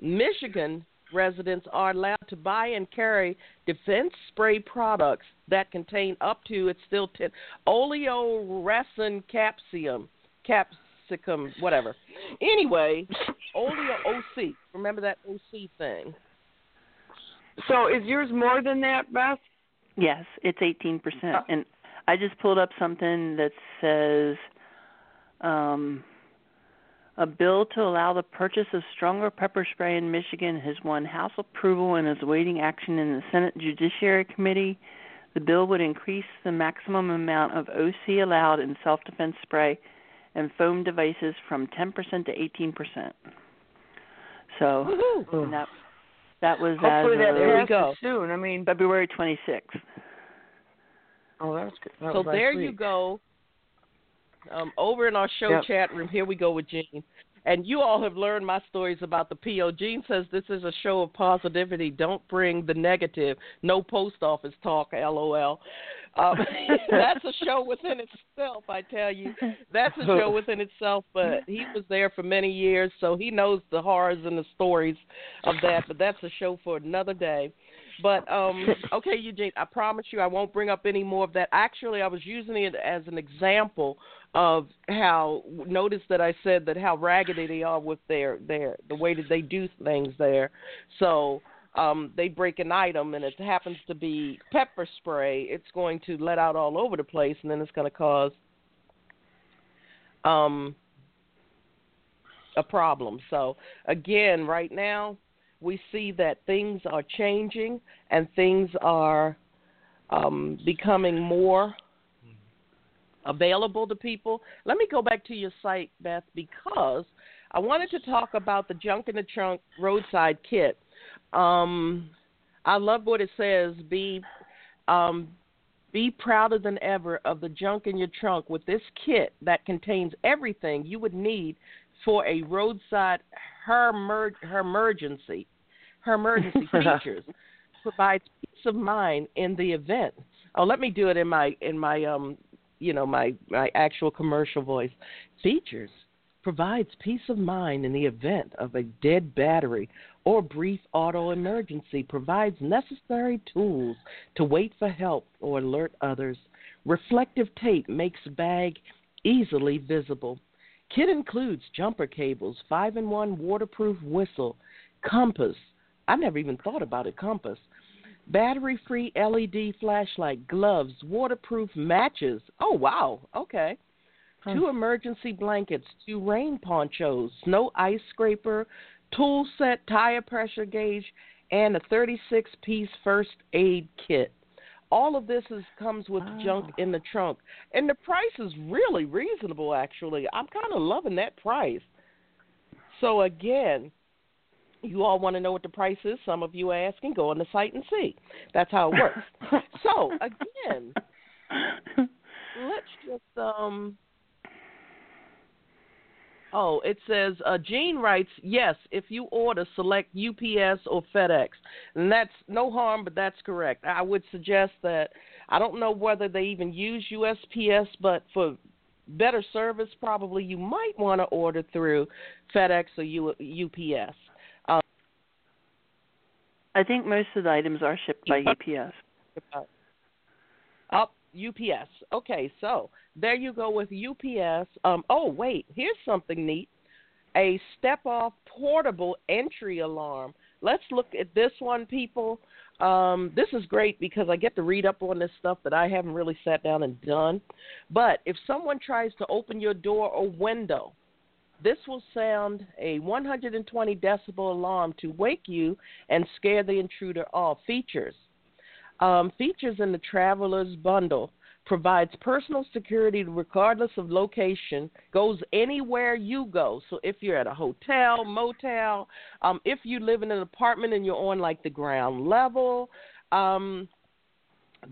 Michigan residents are allowed to buy and carry defense spray products that contain up to it's still 10 oleoresin capsium capsicum whatever. Anyway, oleo OC. Remember that OC thing? so is yours more than that, Beth? Yes, it's eighteen percent. Uh, And I just pulled up something that says um a bill to allow the purchase of stronger pepper spray in Michigan has won House approval and is awaiting action in the Senate Judiciary Committee. The bill would increase the maximum amount of OC allowed in self defense spray and foam devices from 10% to 18%. So Woohoo. and that that was Hopefully as that of There we passes go. soon. I mean, February 26th. oh, that was good. That So was last there you go. Um, over in our show Yep. chat room, here we go with Gene. And you all have learned my stories about the PO. Gene says this is a show of positivity. Don't bring the negative. No post office talk, LOL. Um, [laughs] that's a show within itself, I tell you. That's a show within itself, but he was there for many years, so he knows the horrors and the stories of that. But that's a show for another day. But um okay, Eugene, I promise you I won't bring up any more of that. Actually, I was using it as an example of how notice that I said that how raggedy they are with their their the way that they do things there. So um they break an item and it happens to be pepper spray, it's going to let out all over the place and then it's going to cause um a problem. So again, right now we see that things are changing and things are um, becoming more available to people. Let me go back to your site, Beth, because I wanted to talk about the junk in the trunk roadside kit. Um, I love what it says. Be um, be prouder than ever of the junk in your trunk with this kit that contains everything you would need for a roadside hermer- emergency. Her emergency [laughs] features provides peace of mind in the event. Oh, let me do it in my in my um you know my my actual commercial voice. Features provides peace of mind in the event of a dead battery or brief auto emergency. Provides necessary tools to wait for help or alert others. Reflective tape makes bag easily visible. Kit includes jumper cables, 5 in 1 waterproof whistle, compass. I never even thought about a compass. Battery free LED flashlight, gloves, waterproof matches. Oh, wow. Okay. Two emergency blankets, two rain ponchos, snow ice scraper, tool set, tire pressure gauge, and a 36 piece first aid kit. All of this is comes with wow. junk in the trunk, and the price is really reasonable. Actually, I'm kind of loving that price. So again, you all want to know what the price is. Some of you are asking. Go on the site and see. That's how it works. [laughs] so again, let's just um Oh, it says uh, Gene writes, yes, if you order, select UPS or FedEx, and that's no harm, but that's correct. I would suggest that I don't know whether they even use USPS, but for better service, probably you might want to order through FedEx or U- UPS. I think most of the items are shipped by UPS. Up UPS. Okay, so there you go with UPS. Um, oh, wait, here's something neat a step off portable entry alarm. Let's look at this one, people. Um, this is great because I get to read up on this stuff that I haven't really sat down and done. But if someone tries to open your door or window, this will sound a 120 decibel alarm to wake you and scare the intruder off. Features um, features in the Traveler's Bundle provides personal security regardless of location, goes anywhere you go. So if you're at a hotel, motel, um, if you live in an apartment and you're on like the ground level, um,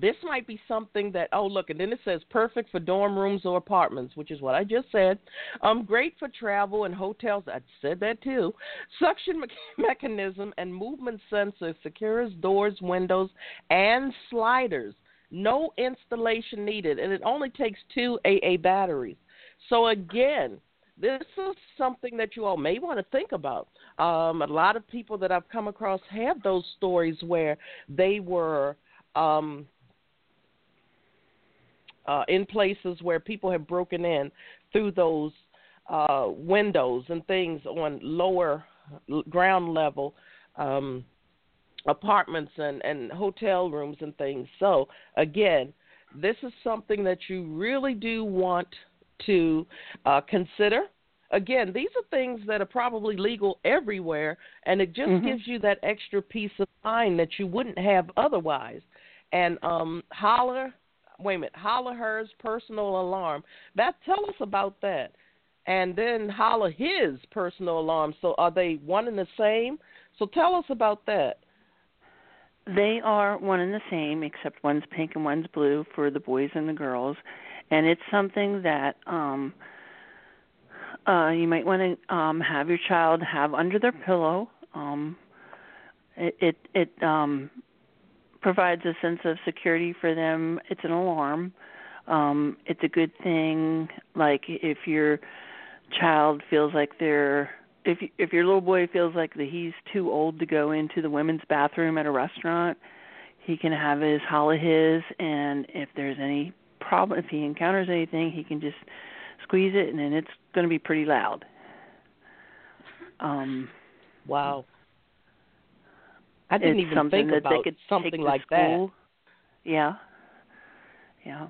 this might be something that oh look and then it says perfect for dorm rooms or apartments which is what i just said. Um great for travel and hotels i said that too. Suction me- [laughs] mechanism and movement sensor secures doors windows and sliders. No installation needed and it only takes two aa batteries. So again this is something that you all may want to think about. Um, a lot of people that I've come across have those stories where they were um, uh, in places where people have broken in through those uh, windows and things on lower ground level um, apartments and, and hotel rooms and things. So, again, this is something that you really do want to uh, consider. Again, these are things that are probably legal everywhere, and it just mm-hmm. gives you that extra peace of mind that you wouldn't have otherwise. And um, holler wait a minute, Holla Hers personal alarm. That tell us about that. And then Holla His personal alarm. So are they one and the same? So tell us about that. They are one and the same, except one's pink and one's blue for the boys and the girls. And it's something that um uh you might want to um have your child have under their pillow. Um it it, it um provides a sense of security for them. It's an alarm. Um, it's a good thing. Like if your child feels like they're if if your little boy feels like that he's too old to go into the women's bathroom at a restaurant, he can have his holla his, and if there's any problem, if he encounters anything, he can just squeeze it, and then it's going to be pretty loud. Um, wow. I didn't it's even something think that about they could something like school. that. Yeah, yeah.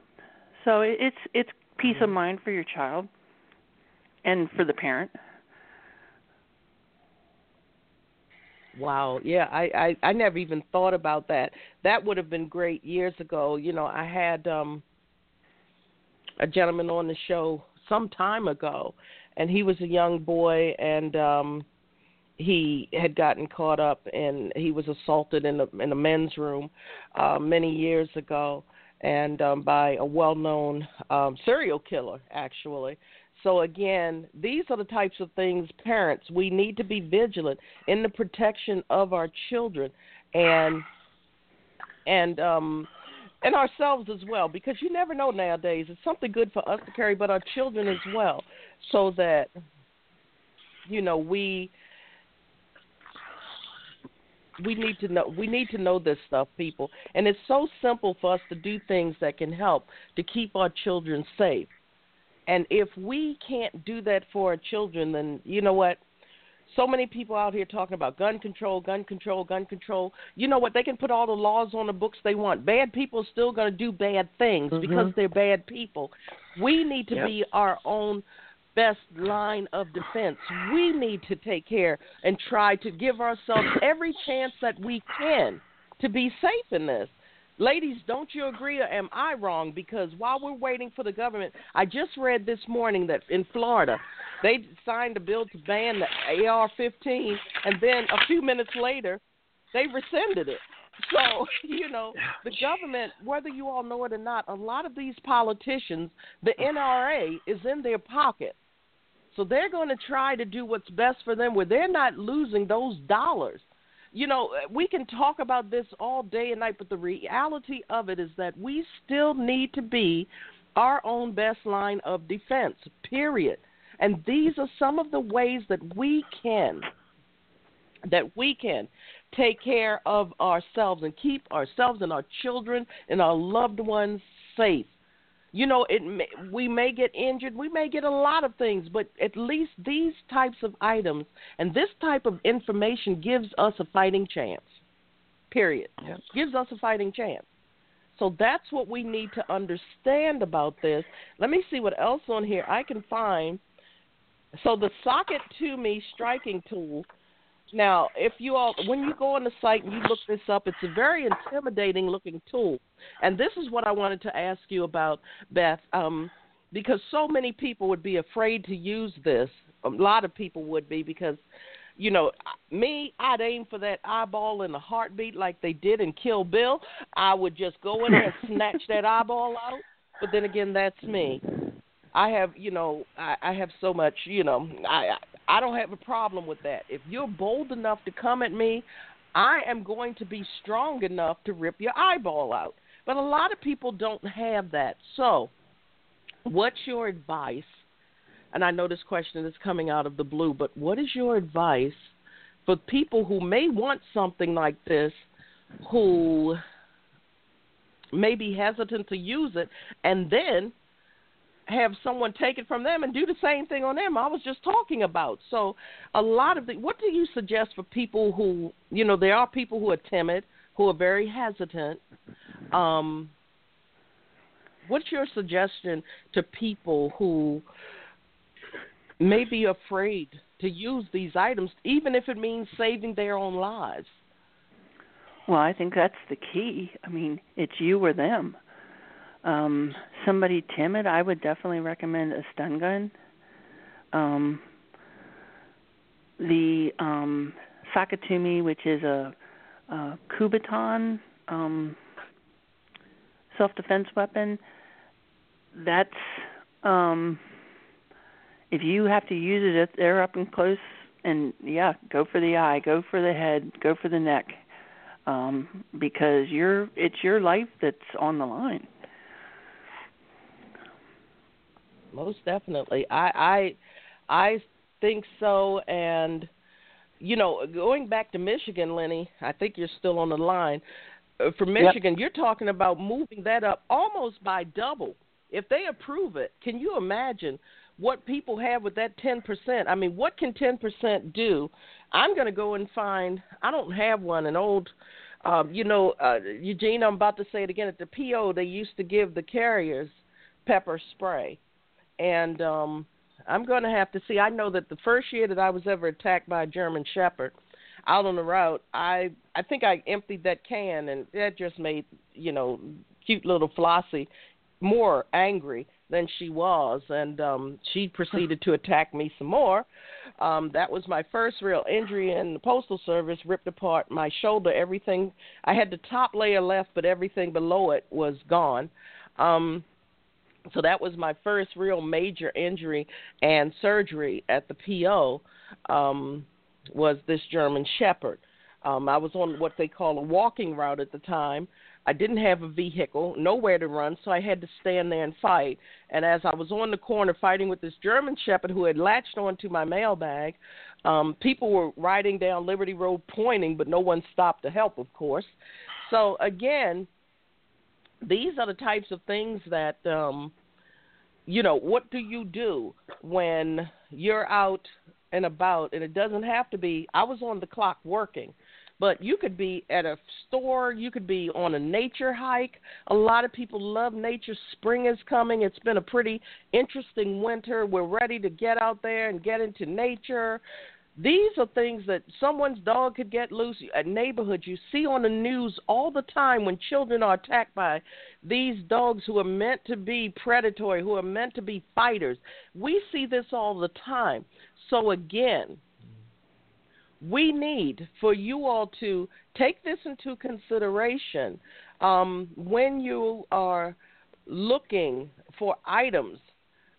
So it's it's peace mm-hmm. of mind for your child and for the parent. Wow, yeah, I, I I never even thought about that. That would have been great years ago. You know, I had um a gentleman on the show some time ago, and he was a young boy, and um he had gotten caught up and he was assaulted in the in a men's room uh, many years ago. And um, by a well-known um, serial killer actually. So again these are the types of things parents we need to be vigilant in the protection of our children and and um and ourselves as well because you never know nowadays. It's something good for us to carry but our children as well so that you know we we need to know we need to know this stuff people. And it's so simple for us to do things that can help to keep our children safe. And if we can't do that for our children then you know what? So many people out here talking about gun control gun control gun control. You know what? They can put all the laws on the books they want. Bad people are still going to do bad things mm-hmm. because they're bad people. We need to yep. be our own best line of defense. We need to take care and try to give ourselves every chance that we can to be safe in this. Ladies, don't you agree or am I wrong? Because while we're waiting for the government, I just read this morning that in Florida, they signed a bill to ban the AR 15, and then a few minutes later, they rescinded it. So, [laughs] you know, the government, whether you all know it or not, a lot of these politicians, the NRA is in their pocket. So they're going to try to do what's best for them where they're not losing those dollars you know, we can talk about this all day and night, but the reality of it is that we still need to be our own best line of defense, period. And these are some of the ways that we can that we can take care of ourselves and keep ourselves and our children and our loved ones safe you know it may, we may get injured we may get a lot of things but at least these types of items and this type of information gives us a fighting chance period. Yep. gives us a fighting chance. So that's what we need to understand about this. Let me see what else on here i can find. So the socket to me striking tool now, if you all, when you go on the site and you look this up, it's a very intimidating looking tool. And this is what I wanted to ask you about, Beth, um, because so many people would be afraid to use this. A lot of people would be because, you know, me, I'd aim for that eyeball in a heartbeat like they did in Kill Bill. I would just go in there and [laughs] snatch that eyeball out. But then again, that's me. I have, you know, I, I have so much, you know, I I don't have a problem with that. If you're bold enough to come at me, I am going to be strong enough to rip your eyeball out. But a lot of people don't have that. So, what's your advice? And I know this question is coming out of the blue, but what is your advice for people who may want something like this, who may be hesitant to use it, and then have someone take it from them and do the same thing on them. I was just talking about. So, a lot of the what do you suggest for people who, you know, there are people who are timid, who are very hesitant. Um, what's your suggestion to people who may be afraid to use these items, even if it means saving their own lives? Well, I think that's the key. I mean, it's you or them um somebody timid, I would definitely recommend a stun gun. Um the um Sakatumi, which is a, a Kubotan um self defense weapon, that's um if you have to use it if they're up and close and yeah, go for the eye, go for the head, go for the neck. Um, because you're it's your life that's on the line. Most definitely. I I I think so and you know, going back to Michigan, Lenny, I think you're still on the line. Uh, for Michigan, yep. you're talking about moving that up almost by double. If they approve it, can you imagine what people have with that 10%? I mean, what can 10% do? I'm going to go and find, I don't have one, an old, um, you know, uh, Eugene, I'm about to say it again. At the PO, they used to give the carriers pepper spray and um I'm going to have to see. I know that the first year that I was ever attacked by a German Shepherd out on the route, I I think I emptied that can, and that just made you know cute little Flossie more angry than she was, and um she proceeded to attack me some more. Um that was my first real injury in the postal service. Ripped apart my shoulder. Everything I had the top layer left, but everything below it was gone. Um so that was my first real major injury and surgery at the PO. Um, was this German Shepherd? Um, I was on what they call a walking route at the time. I didn't have a vehicle, nowhere to run, so I had to stand there and fight. And as I was on the corner fighting with this German Shepherd who had latched onto my mailbag, um, people were riding down Liberty Road pointing, but no one stopped to help, of course. So again, these are the types of things that um you know what do you do when you're out and about and it doesn't have to be i was on the clock working but you could be at a store, you could be on a nature hike. A lot of people love nature. Spring is coming. It's been a pretty interesting winter. We're ready to get out there and get into nature. These are things that someone's dog could get loose at neighborhoods. You see on the news all the time when children are attacked by these dogs who are meant to be predatory, who are meant to be fighters. We see this all the time. So, again, we need for you all to take this into consideration um, when you are looking for items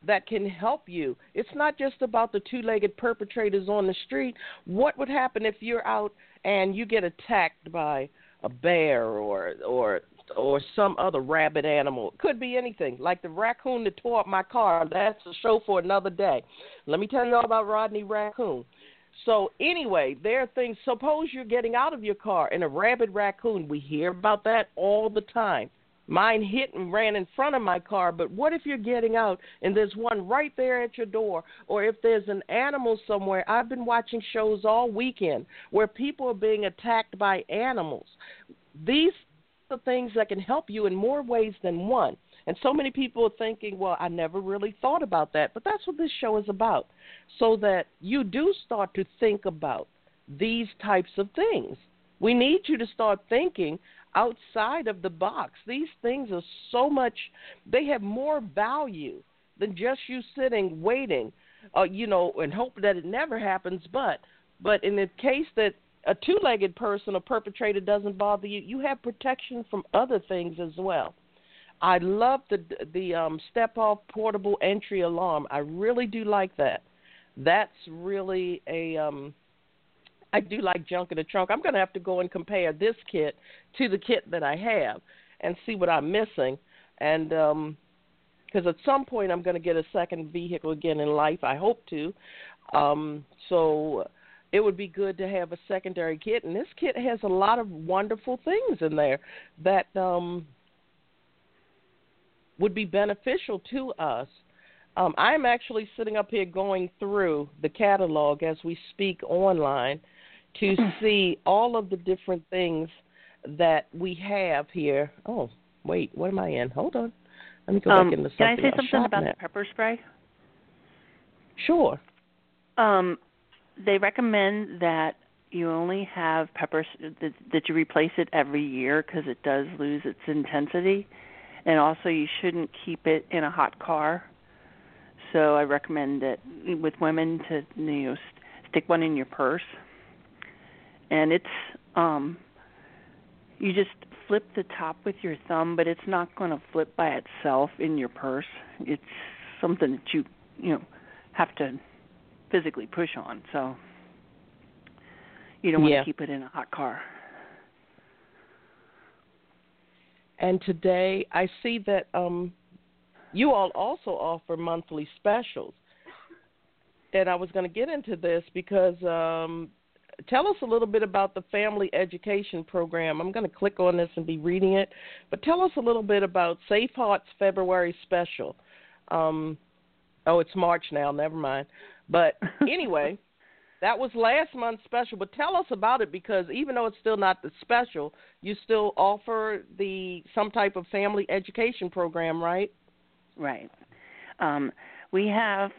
that can help you. It's not just about the two legged perpetrators on the street. What would happen if you're out and you get attacked by a bear or or or some other rabid animal. It could be anything, like the raccoon that tore up my car. That's a show for another day. Let me tell you all about Rodney Raccoon. So anyway, there are things. Suppose you're getting out of your car and a rabid raccoon. We hear about that all the time. Mine hit and ran in front of my car, but what if you're getting out and there's one right there at your door? Or if there's an animal somewhere? I've been watching shows all weekend where people are being attacked by animals. These are the things that can help you in more ways than one. And so many people are thinking, well, I never really thought about that. But that's what this show is about. So that you do start to think about these types of things. We need you to start thinking outside of the box. These things are so much, they have more value than just you sitting waiting, uh, you know, and hope that it never happens. But, but in the case that a two-legged person or perpetrator doesn't bother you, you have protection from other things as well. I love the the um, step off portable entry alarm. I really do like that. That's really a um, I do like junk in the trunk. I'm going to have to go and compare this kit to the kit that I have and see what I'm missing. And um because at some point I'm going to get a second vehicle again in life. I hope to. Um, so it would be good to have a secondary kit, and this kit has a lot of wonderful things in there that um, would be beneficial to us. Um, I'm actually sitting up here going through the catalog as we speak online to see all of the different things that we have here. Oh, wait, what am I in? Hold on. Let me go um, back into something. Can I say something about the pepper spray? Sure. Um, they recommend that you only have pepper that, that you replace it every year because it does lose its intensity, and also you shouldn't keep it in a hot car. So I recommend that with women to you know stick one in your purse and it's um you just flip the top with your thumb but it's not going to flip by itself in your purse it's something that you you know have to physically push on so you don't Yeah. want to keep it in a hot car And today I see that um, you all also offer monthly specials. And I was going to get into this because um, tell us a little bit about the family education program. I'm going to click on this and be reading it, but tell us a little bit about Safe Hearts February special. Um, oh, it's March now. Never mind. But [laughs] anyway, that was last month's special. But tell us about it because even though it's still not the special, you still offer the some type of family education program, right? right um we have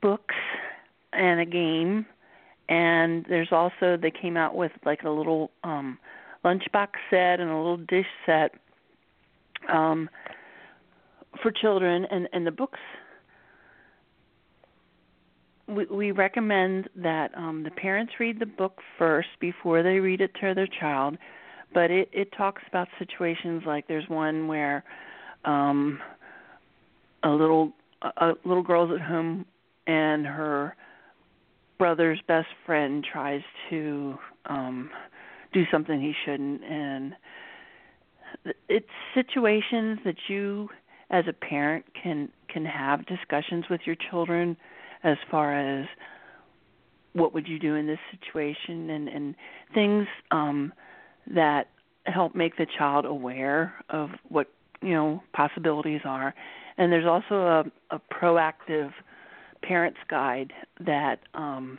books and a game and there's also they came out with like a little um lunchbox set and a little dish set um for children. And and the books we we recommend that um the parents read the book first before they read it to their child. But it it talks about situations like there's one where um a little a a little girl's at home and her brother's best friend tries to um do something he shouldn't and it's situations that you as a parent can can have discussions with your children as far as what would you do in this situation and and things um that help make the child aware of what you know possibilities are. And there's also a, a proactive parents guide that um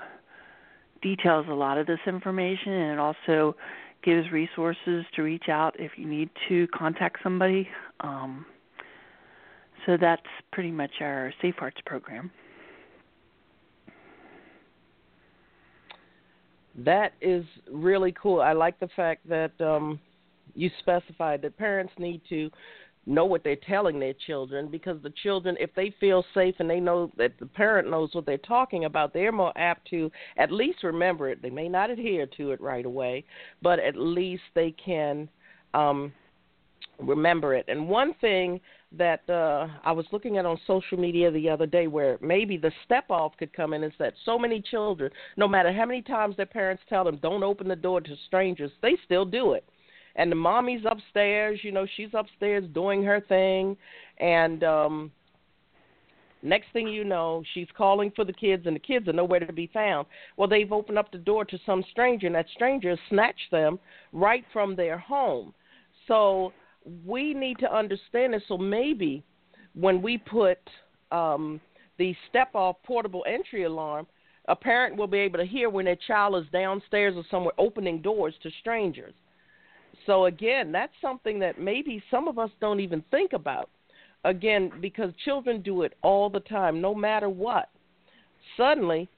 details a lot of this information and it also gives resources to reach out if you need to contact somebody. Um, so that's pretty much our Safe Hearts program. That is really cool. I like the fact that um, you specified that parents need to know what they're telling their children because the children if they feel safe and they know that the parent knows what they're talking about they're more apt to at least remember it. They may not adhere to it right away but at least they can um remember it. And one thing that uh I was looking at on social media the other day where maybe the step off could come in is that so many children no matter how many times their parents tell them don't open the door to strangers they still do it and the mommy's upstairs, you know, she's upstairs doing her thing and um next thing you know, she's calling for the kids and the kids are nowhere to be found. Well, they've opened up the door to some stranger and that stranger snatched them right from their home. So we need to understand this so maybe when we put um the step off portable entry alarm, a parent will be able to hear when their child is downstairs or somewhere opening doors to strangers. So again, that's something that maybe some of us don't even think about. Again, because children do it all the time, no matter what. Suddenly,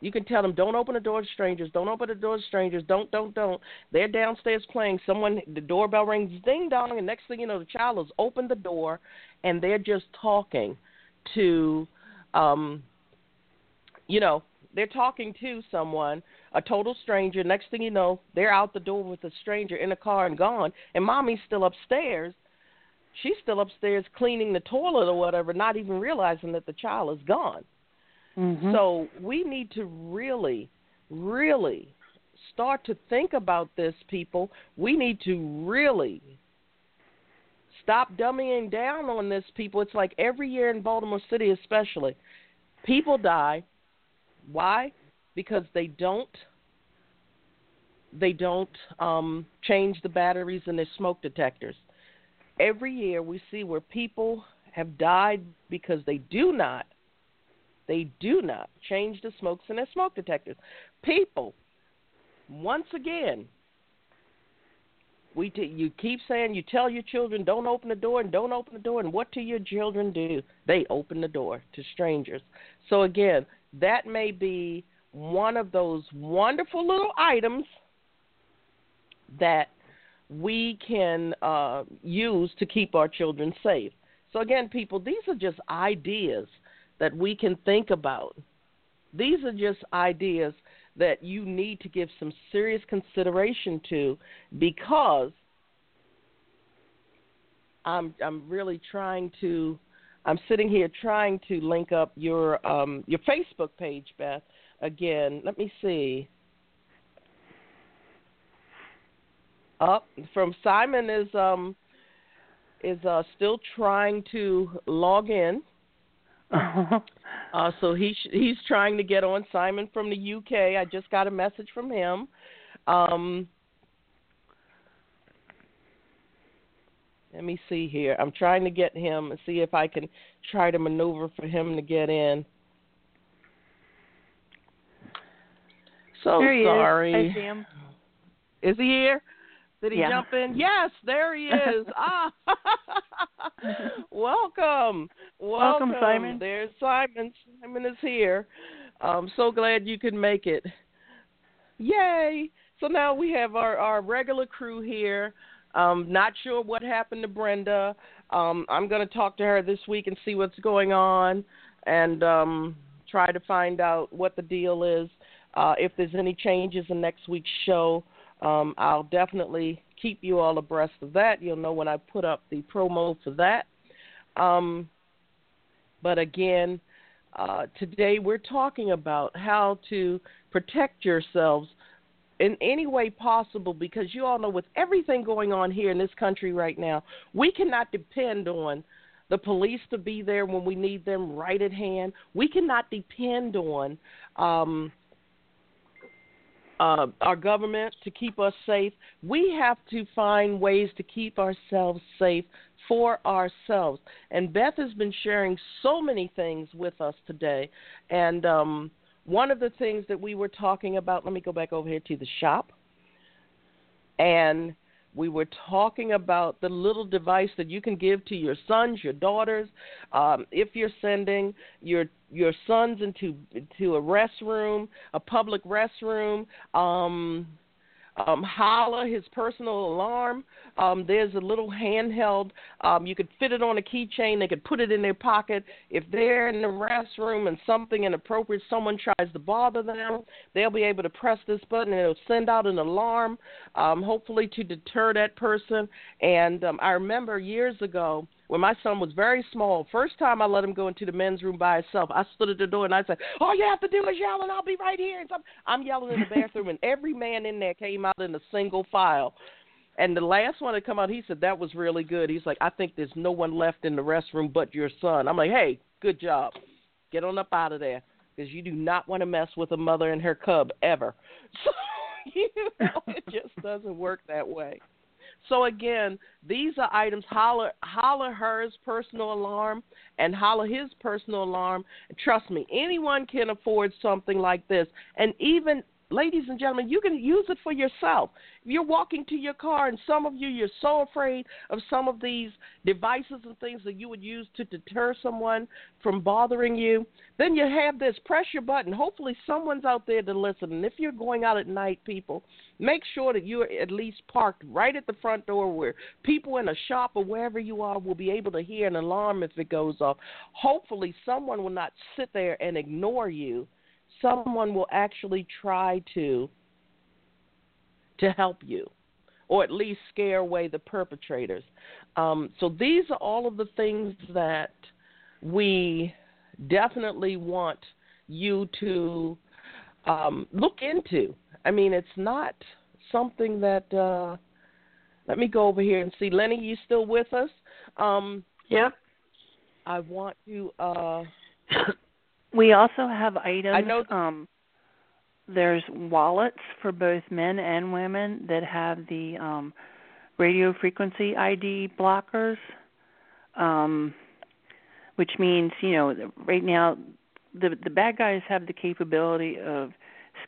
you can tell them, "Don't open the door to strangers. Don't open the door to strangers. Don't, don't, don't." They're downstairs playing. Someone, the doorbell rings, ding dong, and next thing you know, the child has opened the door, and they're just talking to, um, you know, they're talking to someone, a total stranger. Next thing you know, they're out the door with a stranger in a car and gone. And mommy's still upstairs. She's still upstairs cleaning the toilet or whatever, not even realizing that the child is gone. Mm-hmm. So we need to really, really start to think about this, people. We need to really stop dumbing down on this, people. It's like every year in Baltimore City, especially, people die why? Because they don't they don't um, change the batteries in their smoke detectors. Every year we see where people have died because they do not they do not change the smokes in their smoke detectors. People, once again, we t- you keep saying you tell your children don't open the door and don't open the door, and what do your children do? They open the door to strangers. So again, that may be one of those wonderful little items that we can uh, use to keep our children safe. So, again, people, these are just ideas that we can think about. These are just ideas that you need to give some serious consideration to because I'm I'm really trying to I'm sitting here trying to link up your um, your Facebook page, Beth. Again, let me see. Up from Simon is um is uh, still trying to log in. [laughs] uh, so he's he's trying to get on. Simon from the UK. I just got a message from him. Um, Let me see here. I'm trying to get him and see if I can try to maneuver for him to get in. So there he sorry. Is. I see him. Is he here? Did he yeah. jump in? Yes, there he is. [laughs] ah, welcome, welcome, Simon. There's Simon. Simon is here. I'm so glad you could make it. Yay! So now we have our our regular crew here. Um, not sure what happened to Brenda. Um, I'm going to talk to her this week and see what's going on and um, try to find out what the deal is. Uh, if there's any changes in next week's show, um, I'll definitely keep you all abreast of that. You'll know when I put up the promo for that. Um, but again, uh, today we're talking about how to protect yourselves in any way possible because you all know with everything going on here in this country right now, we cannot depend on the police to be there when we need them right at hand. We cannot depend on um, uh, our government to keep us safe. We have to find ways to keep ourselves safe for ourselves. And Beth has been sharing so many things with us today. And um, one of the things that we were talking about, let me go back over here to the shop. And we were talking about the little device that you can give to your sons, your daughters, um, if you're sending your your sons into to a restroom, a public restroom. Um, um, Holla, his personal alarm. Um, there's a little handheld. Um, you could fit it on a keychain. They could put it in their pocket. If they're in the restroom and something inappropriate, someone tries to bother them, they'll be able to press this button and it'll send out an alarm, um, hopefully to deter that person. And um, I remember years ago when my son was very small, first time I let him go into the men's room by himself, I stood at the door and I said, "All you have to do is yell, and I'll be right here." And I'm yelling in the bathroom, and every man in there came out in a single file. And the last one to come out, he said that was really good. He's like, "I think there's no one left in the restroom but your son." I'm like, "Hey, good job. Get on up out of there." Because you do not want to mess with a mother and her cub ever. [laughs] So [laughs] you know, it just doesn't work that way. So again, these are items. Holler, Holla Hers personal alarm and Holla His personal alarm. Trust me, anyone can afford something like this. And even ladies and gentlemen, you can use it for yourself. You're walking to your car, and some of you, you're so afraid of some of these devices and things that you would use to deter someone from bothering you, then you have this. Press your button. Hopefully, someone's out there to listen. And if you're going out at night, people, make sure that you're at least parked right at the front door where people in a shop or wherever you are will be able to hear an alarm if it goes off. Hopefully, someone will not sit there and ignore you someone will actually try to to help you or at least scare away the perpetrators. Um, so these are all of the things that we definitely want you to um, look into. I mean, it's not something that. Uh, let me go over here and see. Lenny, you still with us? Um, yep. I want to. Uh, [coughs] we also have items. I know. Um, there's wallets for both men and women that have the um, radio frequency ID blockers, um, which means you know right now the the bad guys have the capability of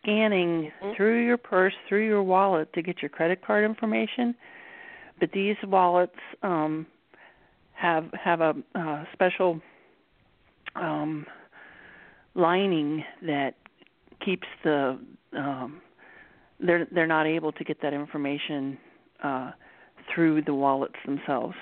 scanning mm-hmm. through your purse, through your wallet to get your credit card information. But these wallets um, have have a uh, special um, lining that keeps the um, they're they're not able to get that information uh, through the wallets themselves.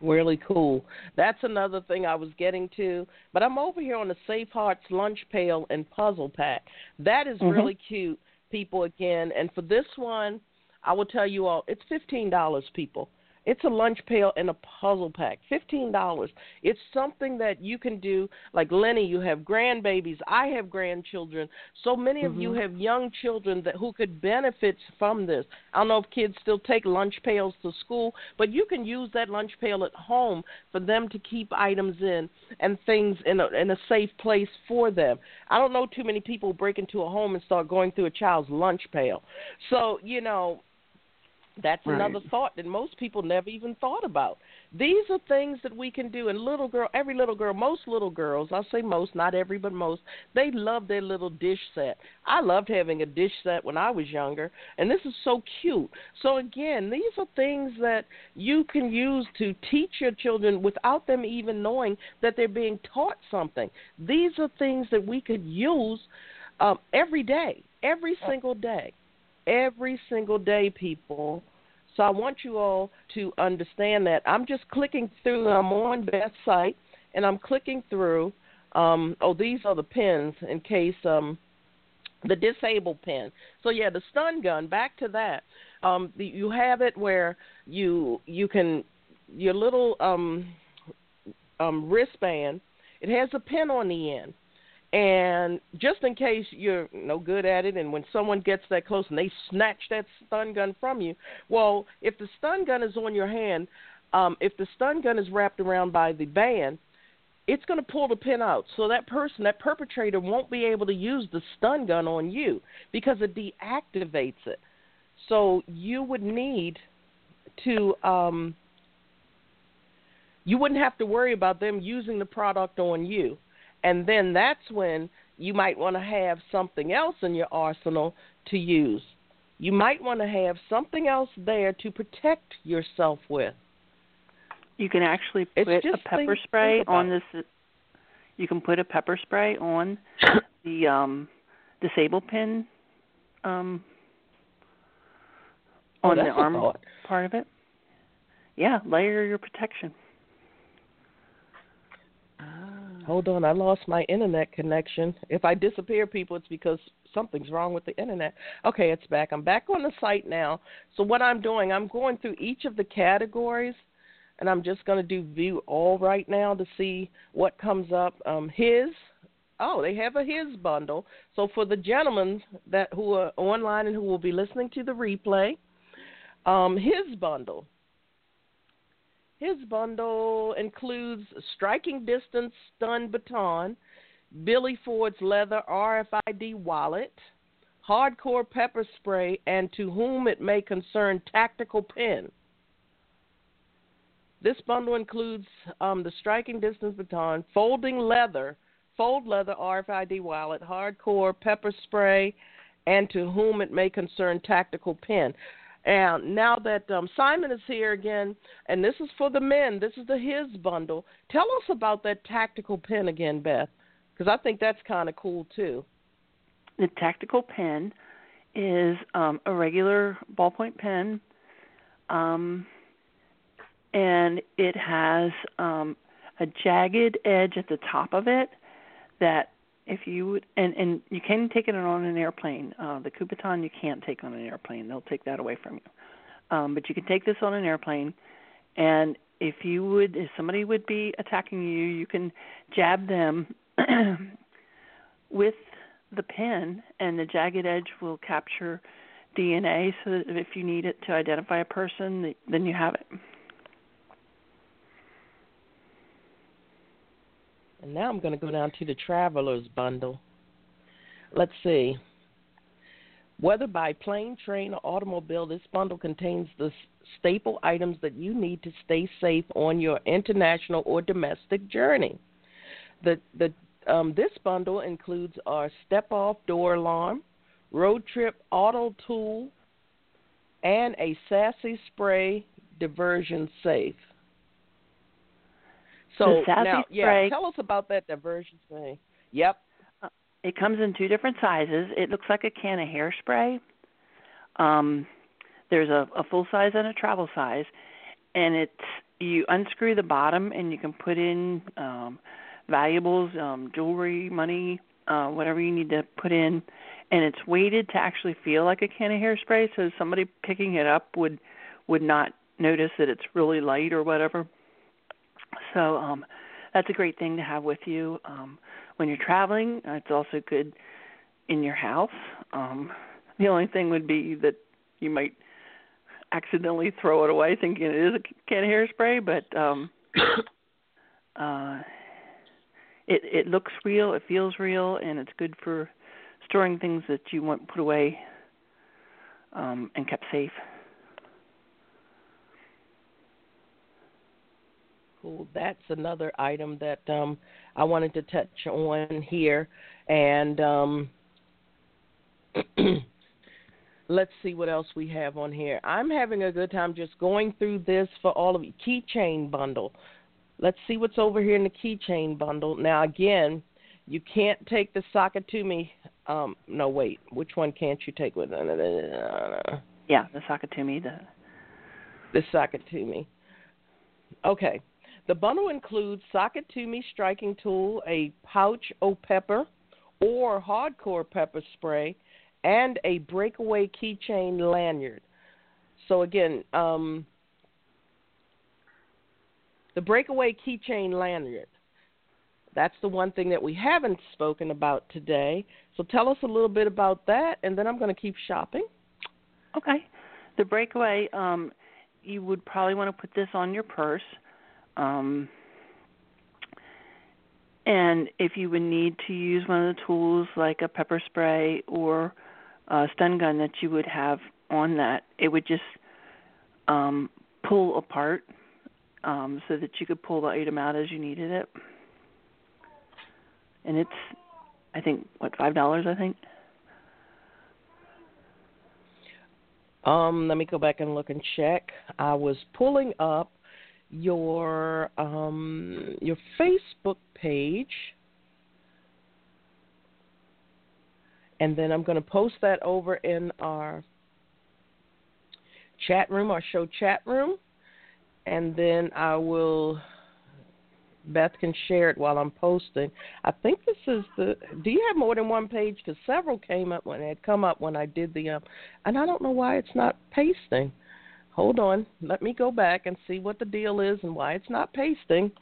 Really cool. That's another thing I was getting to. But I'm over here on the Safe Hearts lunch pail and puzzle pack. That is mm-hmm. really cute, people. Again, and for this one, I will tell you all, it's fifteen dollars, people. It's a lunch pail and a puzzle pack. Fifteen dollars. It's something that you can do. Like Lenny, you have grandbabies. I have grandchildren. So many of mm-hmm. you have young children that who could benefit from this. I don't know if kids still take lunch pails to school, but you can use that lunch pail at home for them to keep items in and things in a in a safe place for them. I don't know too many people break into a home and start going through a child's lunch pail. So, you know, that's right. another thought that most people never even thought about. These are things that we can do. And little girl, every little girl, most little girls, I'll say most, not every, but most, they love their little dish set. I loved having a dish set when I was younger, and this is so cute. So again, these are things that you can use to teach your children without them even knowing that they're being taught something. These are things that we could use um, every day, every single day every single day, people. So I want you all to understand that. I'm just clicking through. I'm on Beth's site, and I'm clicking through. Um, oh, these are the pins in case um, the disabled pin. So yeah, the stun gun. Back to that. Um, you have it where you you can your little um, um, wristband. It has a pin on the end. And just in case you're no good at it, and when someone gets that close and they snatch that stun gun from you, well, if the stun gun is on your hand, um, if the stun gun is wrapped around by the band, it's going to pull the pin out. So that person, that perpetrator, won't be able to use the stun gun on you because it deactivates it. So you would need to um, you wouldn't have to worry about them using the product on you. And then that's when you might want to have something else in your arsenal to use. You might want to have something else there to protect yourself with. You can actually put a pepper spray on this. You can put a pepper spray on [coughs] the um, disable pin um, oh, on the arm part of it. Yeah, layer your protection. Hold on, I lost my internet connection. If I disappear, people, it's because something's wrong with the internet. Okay, it's back. I'm back on the site now. So what I'm doing, I'm going through each of the categories, and I'm just going to do view all right now to see what comes up. Um, his, oh, they have a his bundle. So for the gentlemen that who are online and who will be listening to the replay, um, his bundle his bundle includes striking distance stun baton, Billy Ford's leather RFID wallet, hardcore pepper spray, and to whom it may concern tactical pen. This bundle includes um, the striking distance baton, folding leather, fold leather RFID wallet, hardcore pepper spray, and to whom it may concern tactical pen. And now that um, Simon is here again, and this is for the men, this is the his bundle. Tell us about that tactical pen again, Beth, because I think that's kind of cool too. The tactical pen is um, a regular ballpoint pen, um, and it has um, a jagged edge at the top of it that if you would, and and you can take it on an airplane. Uh, the Kubotan you can't take on an airplane; they'll take that away from you. Um, but you can take this on an airplane, and if you would, if somebody would be attacking you, you can jab them [clears throat] with the pen, and the jagged edge will capture DNA, so that if you need it to identify a person, then you have it. And now I'm going to go down to the Traveler's Bundle. Let's see. Whether by plane, train, or automobile, this bundle contains the staple items that you need to stay safe on your international or domestic journey. The, the, um, this bundle includes our step off door alarm, road trip auto tool, and a sassy spray diversion safe. So now, yeah, tell us about that diversion spray. Yep. Uh, it comes in two different sizes. It looks like a can of hairspray. Um, there's a, a full size and a travel size, and it's you unscrew the bottom and you can put in um, valuables, um, jewelry, money, uh, whatever you need to put in, and it's weighted to actually feel like a can of hairspray, so somebody picking it up would would not notice that it's really light or whatever. So um, that's a great thing to have with you um, when you're traveling. It's also good in your house. Um, the only thing would be that you might accidentally throw it away thinking it is a can of hairspray, but um, [coughs] uh, it it looks real, it feels real, and it's good for storing things that you want put away um, and kept safe. Cool. That's another item that um, I wanted to touch on here. And um, [clears throat] let's see what else we have on here. I'm having a good time just going through this for all of you. Keychain bundle. Let's see what's over here in the keychain bundle. Now, again, you can't take the Sakatumi. Um, no, wait. Which one can't you take with? Yeah, the Sakatumi. The the Sakatumi. Okay. The bundle includes Sakatumi striking tool, a pouch o pepper or hardcore pepper spray, and a breakaway keychain lanyard. So again, um, the breakaway keychain lanyard. That's the one thing that we haven't spoken about today. So tell us a little bit about that, and then I'm going to keep shopping. Okay. The breakaway, um, you would probably want to put this on your purse. Um, and if you would need to use one of the tools like a pepper spray or a stun gun that you would have on that, it would just um, pull apart um, so that you could pull the item out as you needed it. And it's, I think, what five dollars? I think. Um, let me go back and look and check. I was pulling up your um your Facebook page. And then I'm going to post that over in our chat room, our show chat room. And then I will Beth can share it while I'm posting. I think this is the. Do you have more than one page? Because several came up when it had come up when I did the um, and I don't know why it's not pasting. Hold on, let me go back and see what the deal is and why it's not pasting.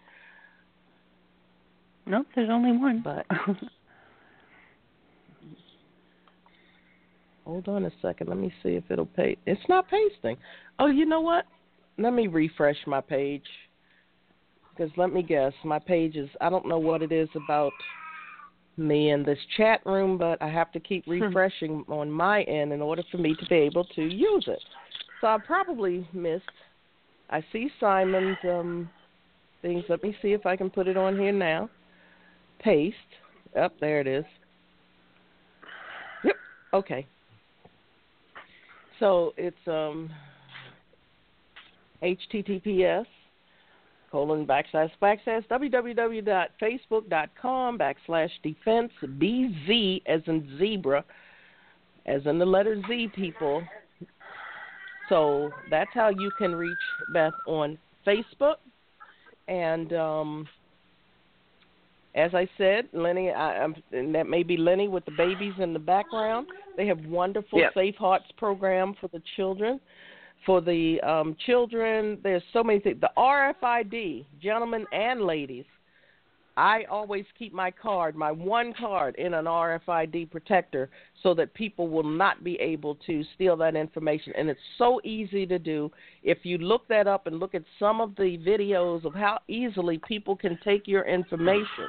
Nope, there's only one. But [laughs] hold on a second. Let me see if it'll pay. It's not pasting. Oh, you know what? Let me refresh my page because let me guess, my page is I don't know what it is about me in this chat room, but I have to keep [laughs] refreshing on my end in order for me to be able to use it. So I probably missed. I see Simon's um, things. Let me see if I can put it on here now. Paste. Up oh, there it is. Yep. Okay. So it's um HTTPS colon backslash backslash www.facebook.com backslash defense BZ as in zebra, as in the letter Z people. So that's how you can reach Beth on Facebook. And um, as I said, Lenny, I, I'm, and that may be Lenny with the babies in the background. They have wonderful yep. Safe Hearts program for the children for the um, children. There's so many things. The RFID, gentlemen and ladies. I always keep my card, my one card, in an RFID protector so that people will not be able to steal that information. And it's so easy to do. If you look that up and look at some of the videos of how easily people can take your information,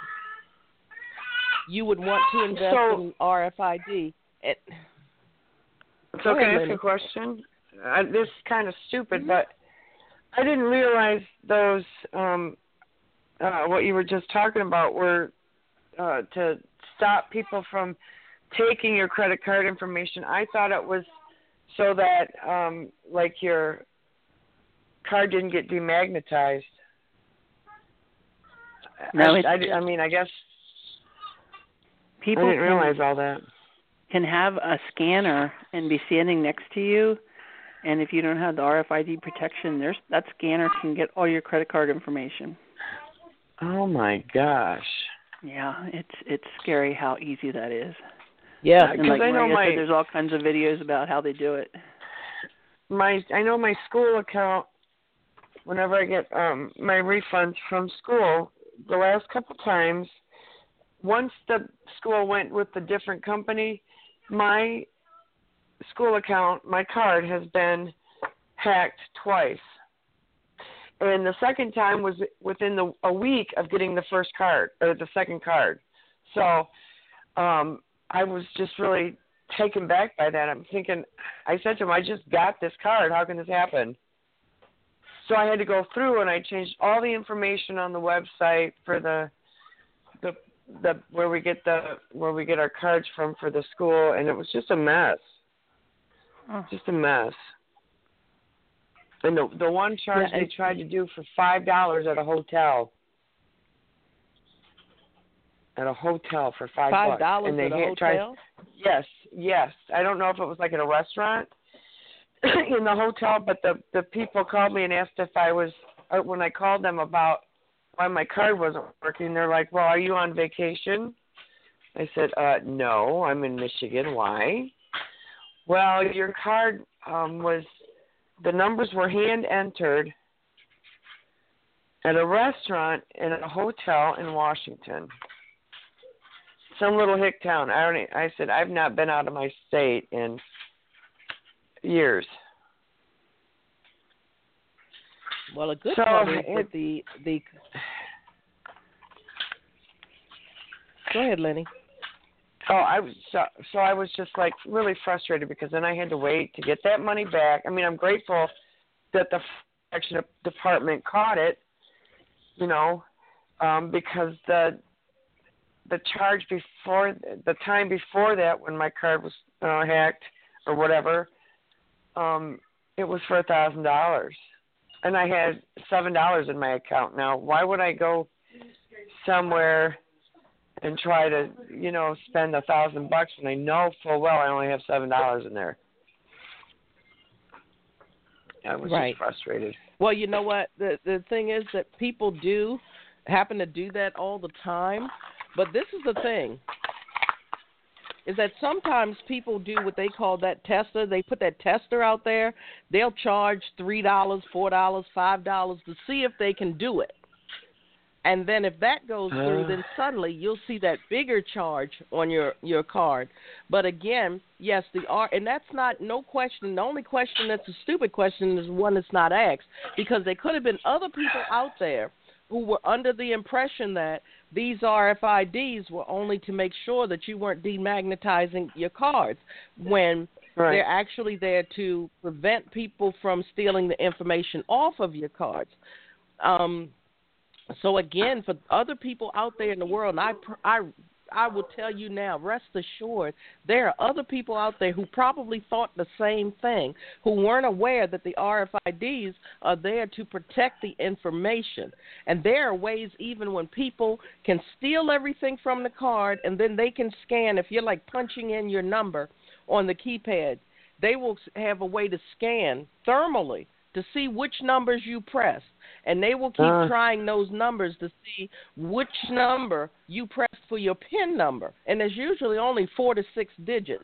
you would want to invest so, in RFID. It, it's okay. Ahead, ask a question. I, this is kind of stupid, mm-hmm. but I didn't realize those um uh what you were just talking about were uh to stop people from taking your credit card information. I thought it was so that um like your card didn't get demagnetized. No, I, I, I mean, I guess people I didn't realize all that. Can have a scanner and be standing next to you and if you don't have the RFID protection, there's that scanner can get all your credit card information. Oh my gosh. Yeah, it's it's scary how easy that is. Yeah, and like I know Maria my said, there's all kinds of videos about how they do it. My I know my school account. Whenever I get um my refunds from school, the last couple times, once the school went with the different company, my school account, my card has been hacked twice. And the second time was within the a week of getting the first card or the second card. So um I was just really taken back by that. I'm thinking I said to him, I just got this card. How can this happen? So I had to go through and I changed all the information on the website for the the the where we get the where we get our cards from for the school and it was just a mess. Oh. Just a mess. And the the one charge yeah, they tried to do for five dollars at a hotel. At a hotel for five five dollars at a hotel. Tried, yes, yes. I don't know if it was like at a restaurant [clears throat] in the hotel, but the the people called me and asked if I was uh, when I called them about why my card wasn't working. They're like, "Well, are you on vacation?" I said, "Uh, no, I'm in Michigan. Why?" Well, your card um, was the numbers were hand entered at a restaurant in a hotel in Washington. Some little hick town. I don't. I said I've not been out of my state in years. Well, a good so part is that the the. Go ahead, Lenny. Oh, I was so, so I was just like really frustrated because then I had to wait to get that money back. I mean, I'm grateful that the protection department caught it, you know, um, because the the charge before the time before that when my card was uh, hacked or whatever, um, it was for a thousand dollars, and I had seven dollars in my account. Now, why would I go somewhere and try to, you know, spend a thousand bucks when I know full well I only have seven dollars in there? I was right. just frustrated. Well, you know what? The the thing is that people do happen to do that all the time, but this is the thing is that sometimes people do what they call that tester. They put that tester out there. They'll charge three dollars, four dollars, five dollars to see if they can do it. And then if that goes through, then Uh. suddenly you'll see that bigger charge on your your card. But again, yes, the R and that's not no question. The only question that's a stupid question is one that's not asked because there could have been other people out there who were under the impression that these RFIDs were only to make sure that you weren't demagnetizing your cards when Right. they're actually there to prevent people from stealing the information off of your cards. Um, so again, for other people out there in the world, I, I, I will tell you now, rest assured, there are other people out there who probably thought the same thing, who weren't aware that the RFIDs are there to protect the information. And there are ways, even when people can steal everything from the card, and then they can scan. If you're like punching in your number on the keypad, they will have a way to scan thermally to see which numbers you pressed. And they will keep Uh. trying those numbers to see which number you pressed for your PIN number. And there's usually only four to six digits.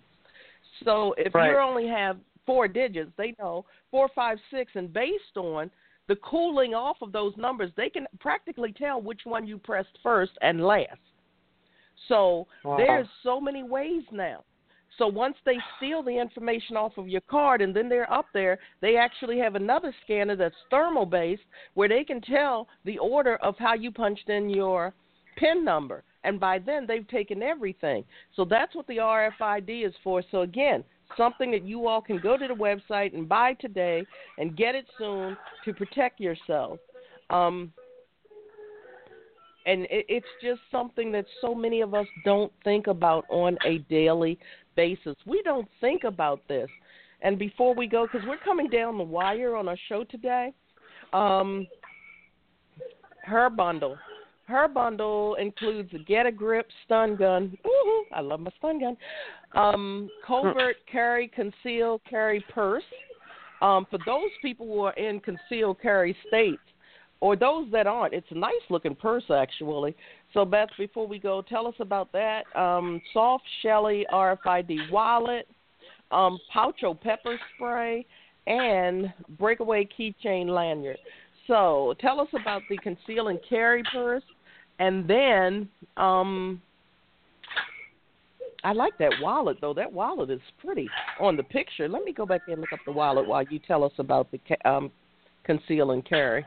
So if Right. you only have four digits, they know four, five, six, and based on the cooling off of those numbers, they can practically tell which one you pressed first and last. So Wow. there's so many ways now. So once they steal the information off of your card and then they're up there, they actually have another scanner that's thermal based where they can tell the order of how you punched in your PIN number. And by then they've taken everything. So that's what the RFID is for. So again, something that you all can go to the website and buy today and get it soon to protect yourself. Um, and it, it's just something that so many of us don't think about on a daily basis. We don't think about this. And before we go, because we're coming down the wire on our show today, um, her bundle. Her bundle includes a Get a Grip stun gun. Woo-hoo, I love my stun gun. Um, covert carry, conceal carry purse. Um, for those people who are in concealed carry states, or those that aren't, it's a nice looking purse actually. So Beth, before we go, tell us about that. Um, soft Shelly RFID wallet, um, Poucho pepper spray, and breakaway keychain lanyard. So tell us about the conceal and carry purse, and then um, I like that wallet though. That wallet is pretty on the picture. Let me go back and look up the wallet while you tell us about the ca- um, conceal and carry.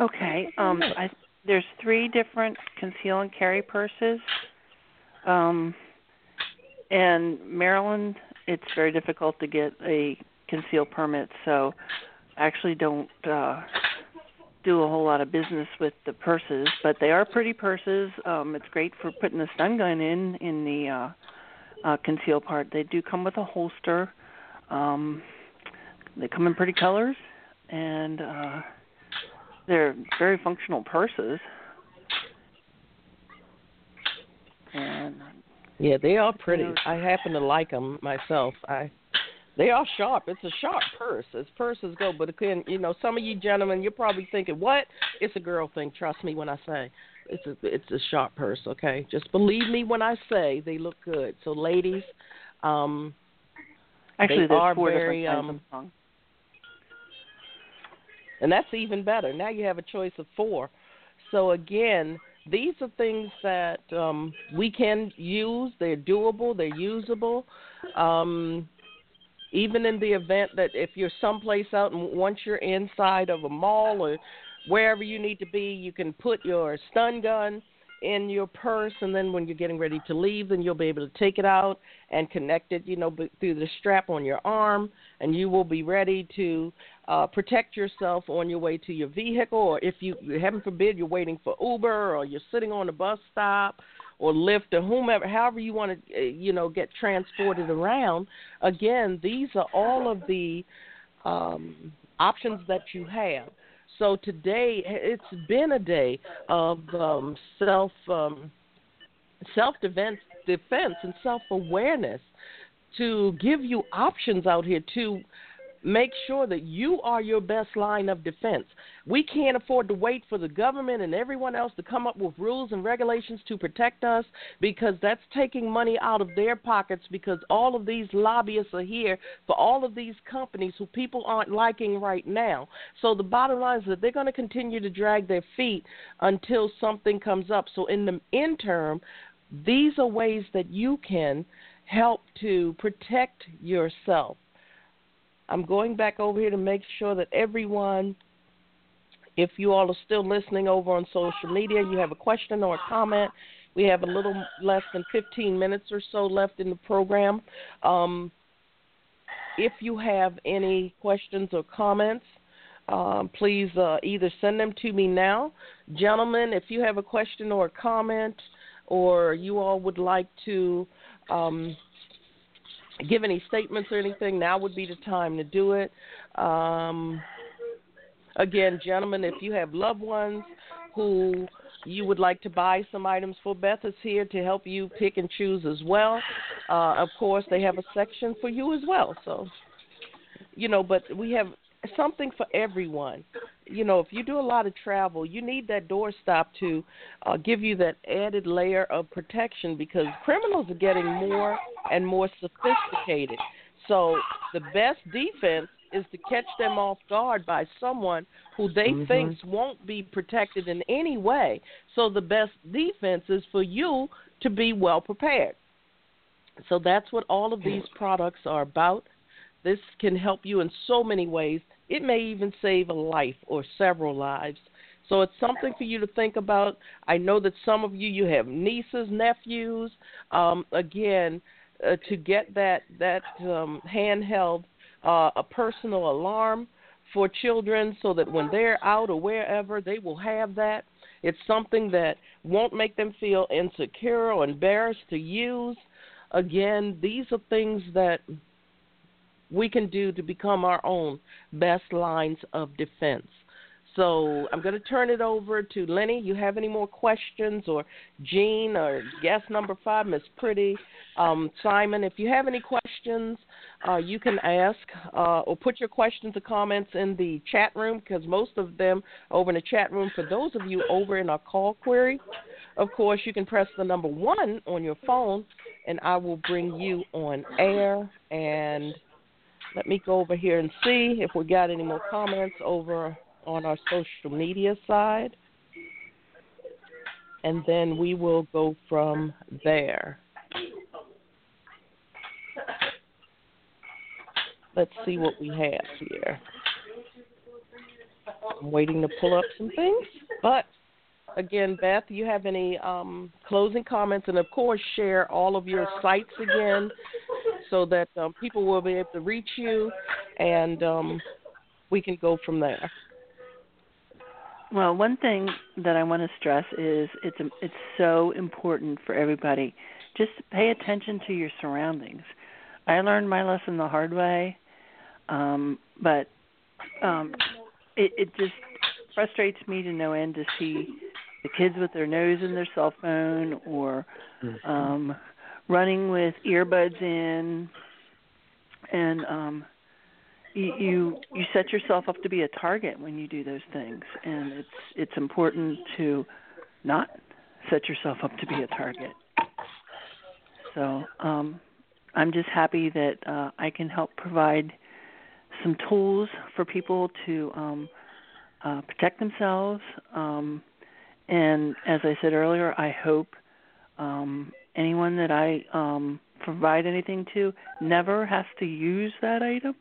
Okay. Um, I, there's three different conceal and carry purses. Um, and Maryland, it's very difficult to get a conceal permit, so I actually don't uh, do a whole lot of business with the purses. But they are pretty purses. Um, it's great for putting the stun gun in in the uh, uh, conceal part. They do come with a holster. Um, they come in pretty colors, and uh, they're very functional purses. And Yeah, they are pretty. I happen to like them myself. I they are sharp. It's a sharp purse as purses go. But again, you know, some of you gentlemen, you're probably thinking, "What? It's a girl thing." Trust me when I say it's a it's a sharp purse. Okay, just believe me when I say they look good. So, ladies, um, actually, They there's are four very, different kinds um, of. And that's even better. Now you have a choice of four. So again, these are things that um, we can use. They're doable. They're usable. Um, even in the event that if you're someplace out and once you're inside of a mall or wherever you need to be, you can put your stun gun in your purse, and then when you're getting ready to leave, then you'll be able to take it out and connect it, you know, through the strap on your arm, and you will be ready to uh, protect yourself on your way to your vehicle, or if you, heaven forbid, you're waiting for Uber or you're sitting on a bus stop or Lyft or whomever, however you want to, uh, you know, get transported around. Again, these are all of the um, options that you have. So today, it's been a day of um, self um, self defense, defense and self awareness to give you options out here to make sure that you are your best line of defense. We can't afford to wait for the government and everyone else to come up with rules and regulations to protect us because that's taking money out of their pockets because all of these lobbyists are here for all of these companies who people aren't liking right now. So the bottom line is that they're going to continue to drag their feet until something comes up. So in the interim, these are ways that you can help to protect yourself. I'm going back over here to make sure that everyone, if you all are still listening over on social media, you have a question or a comment. We have a little less than 15 minutes or so left in the program. Um, if you have any questions or comments, um, please uh, either send them to me now. Gentlemen, if you have a question or a comment, or you all would like to um, give any statements or anything, now would be the time to do it. Um, again, gentlemen, if you have loved ones who you would like to buy some items for, Beth is here to help you pick and choose as well. Uh, of course, they have a section for you as well. So, you know, but we have something for everyone. You know, if you do a lot of travel, you need that doorstop to uh, give you that added layer of protection because criminals are getting more and more sophisticated. So the best defense is to catch them off guard by someone who they mm-hmm. thinks won't be protected in any way. So the best defense is for you to be well prepared. So that's what all of these products are about. This can help you in so many ways. It may even save a life or several lives. So it's something for you to think about. I know that some of you you have nieces, nephews. Um, again, uh, to get that that um, handheld, uh, a personal alarm for children, so that when they're out or wherever, they will have that. It's something that won't make them feel insecure or embarrassed to use. Again, these are things that we can do to become our own best lines of defense. So I'm going to turn it over to Lenny. You have any more questions, or Gene, or guest number five, Miss Pretty, um, Simon? If you have any questions, uh, you can ask uh, or put your questions or comments in the chat room because most of them over in the chat room. For those of you over in our call query, of course, you can press the number one on your phone, and I will bring you on air and let me go over here and see if we got any more comments over on our social media side. And then we will go from there. Let's see what we have here. I'm waiting to pull up some things. But again, Beth, you have any um, closing comments? And of course, share all of your sites again so that um, people will be able to reach you, and um, we can go from there. Well, one thing that I want to stress is it's it's so important for everybody. Just pay attention to your surroundings. I learned my lesson the hard way, um, but um, it, it just frustrates me to no end to see the kids with their nose in their cell phone or mm-hmm. um running with earbuds in and um you, you set yourself up to be a target when you do those things and it's it's important to not set yourself up to be a target. So um i'm just happy that uh i can help provide some tools for people to um uh protect themselves um and as i said earlier i hope um anyone that I um, provide anything to never has to use that item,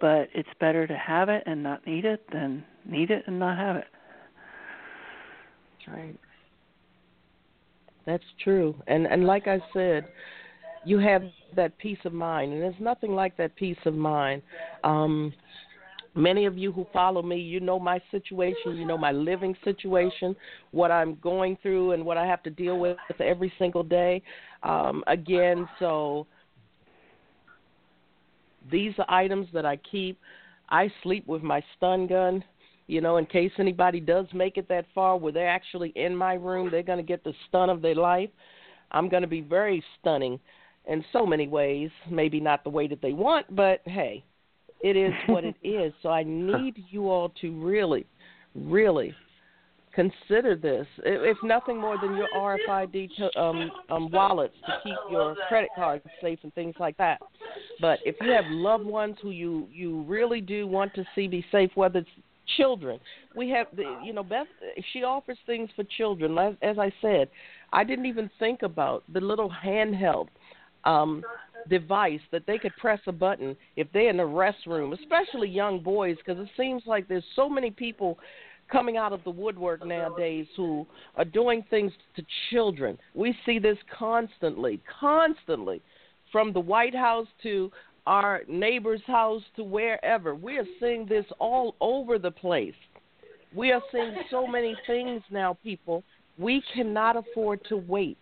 but it's better to have it and not need it than need it and not have it. That's right. That's true. And and like I said, you have that peace of mind and there's nothing like that peace of mind. Um Many of you who follow me, you know my situation, you know my living situation, what I'm going through, and what I have to deal with every single day. Um, again, so these are items that I keep. I sleep with my stun gun, you know, in case anybody does make it that far where they're actually in my room, they're going to get the stun of their life. I'm going to be very stunning in so many ways, maybe not the way that they want, but hey, it is [laughs] what it is. So I need you all to really, really consider this. If nothing more than your RFID to, um, um, wallets to keep your credit cards safe and things like that. But if you have loved ones who you you really do want to see be safe, whether it's children, we have the you know Beth. She offers things for children. As, as I said, I didn't even think about the little handheld um, device that they could press a button if they're in the restroom, especially young boys, because it seems like there's so many people coming out of the woodwork nowadays who are doing things to children. We see this constantly, constantly, from the White House to our neighbor's house to wherever. We are seeing this all over the place. We are seeing so many things now, people. We cannot afford to wait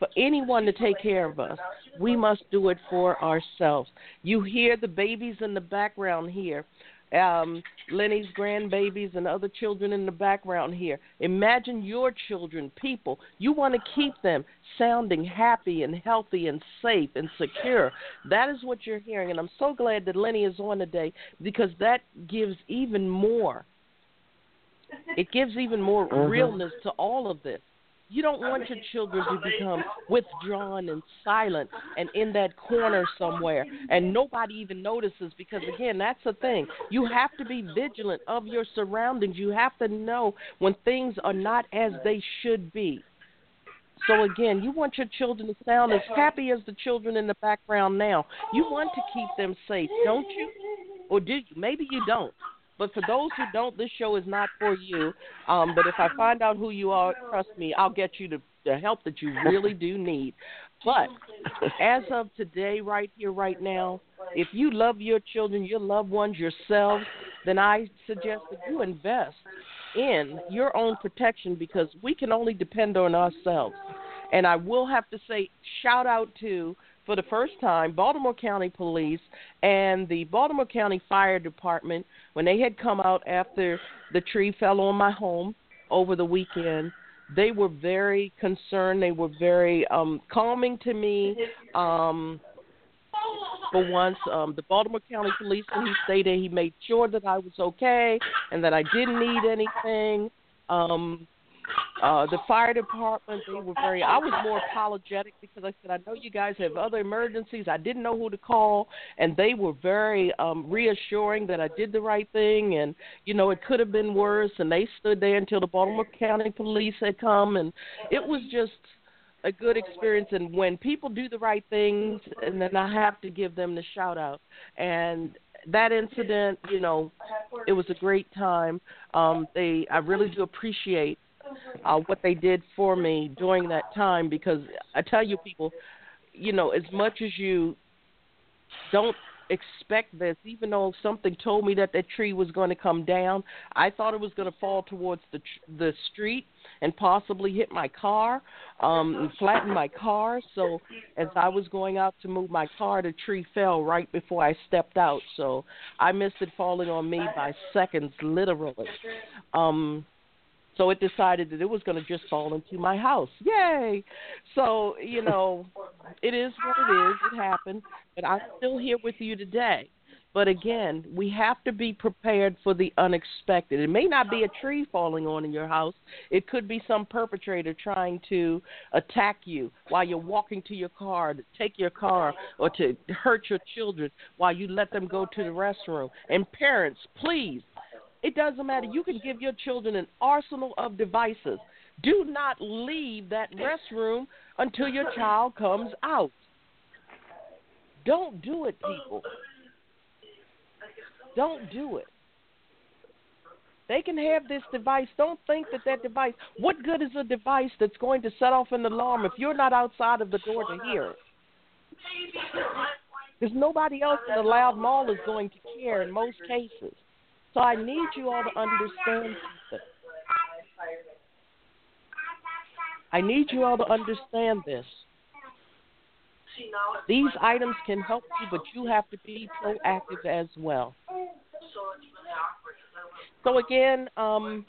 for anyone to take care of us. We must do it for ourselves. You hear the babies in the background here. Um, Lenny's grandbabies and other children in the background here. Imagine your children, people. You want to keep them sounding happy and healthy and safe and secure. That is what you're hearing. And I'm so glad that Lenny is on today because that gives even more. It gives even more mm-hmm. realness to all of this. You don't want your children to become withdrawn and silent and in that corner somewhere and nobody even notices because again, that's the thing. You have to be vigilant of your surroundings. You have to know when things are not as they should be. So again, you want your children to sound as happy as the children in the background now. You want to keep them safe, don't you? Or do you? Maybe you don't. But for those who don't, this show is not for you. Um, but if I find out who you are, trust me, I'll get you the, the help that you really do need. But as of today, right here, right now, if you love your children, your loved ones, yourselves, then I suggest that you invest in your own protection because we can only depend on ourselves. And I will have to say, shout out to for the first time, Baltimore County Police and the Baltimore County Fire Department, when they had come out after the tree fell on my home over the weekend, they were very concerned. They were very um, calming to me. Um, for once, um, the Baltimore County Police, when he stayed there, he made sure that I was okay and that I didn't need anything. Um, uh, the fire department, they were very. I was more apologetic because I said, I know you guys have other emergencies. I didn't know who to call, and they were very um, reassuring that I did the right thing, and you know it could have been worse. And they stood there until the Baltimore County Police had come, and it was just a good experience and when people do the right things and then I have to give them the shout out and that incident, you know, it was a great time. Um they I really do appreciate uh, what they did for me during that time because I tell you, people, you know, as much as you don't expect this, even though something told me that that tree was going to come down, I thought it was going to fall towards the the street and possibly hit my car, um, flatten my car. So as I was going out to move my car, the tree fell right before I stepped out. So I missed it falling on me by seconds, literally. Um, so it decided that it was going to just fall into my house. Yay! So, you know, it is what it is. It happened. But I'm still here with you today. But again, we have to be prepared for the unexpected. It may not be a tree falling on in your house. It could be some perpetrator trying to attack you while you're walking to your car, to take your car, or to hurt your children while you let them go to the restroom. And parents, please it doesn't matter. You can give your children an arsenal of devices. Do not leave that restroom until your child comes out. Don't do it, people. Don't do it. They can have this device. Don't think that that device. What good is a device that's going to set off an alarm if you're not outside of the door to hear it? Because nobody else in the loud mall is going to care in most cases. So I need you all to understand something. I need you all to understand this. These items can help you, but you have to be proactive as well. So again, um,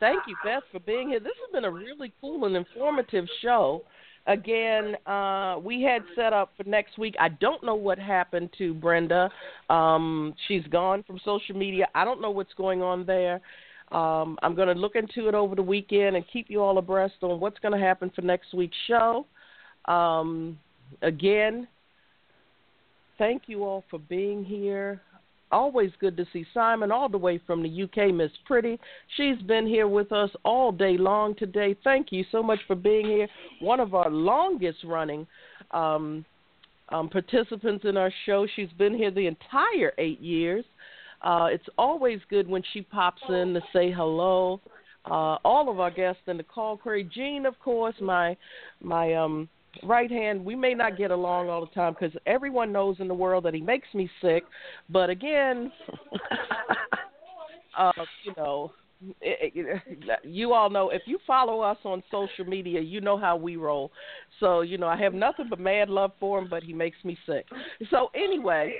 thank you, Beth, for being here. This has been a really cool and informative show. Again, uh, we had set up for next week. I don't know what happened to Brenda. Um, she's gone from social media. I don't know what's going on there. Um, I'm going to look into it over the weekend and keep you all abreast on what's going to happen for next week's show. Um, again, thank you all for being here. Always good to see Simon all the way from the UK, Miss Pretty. She's been here with us all day long today. Thank you so much for being here. One of our longest running um, um, participants in our show. She's been here the entire eight years. Uh, it's always good when she pops in to say hello. Uh, all of our guests in the call query. Gene, of course, my my um, right hand, we may not get along all the time because everyone knows in the world that he makes me sick. But again, [laughs] uh, you know, it, it, you all know if you follow us on social media, you know how we roll. So you know, I have nothing but mad love for him, but he makes me sick. So anyway.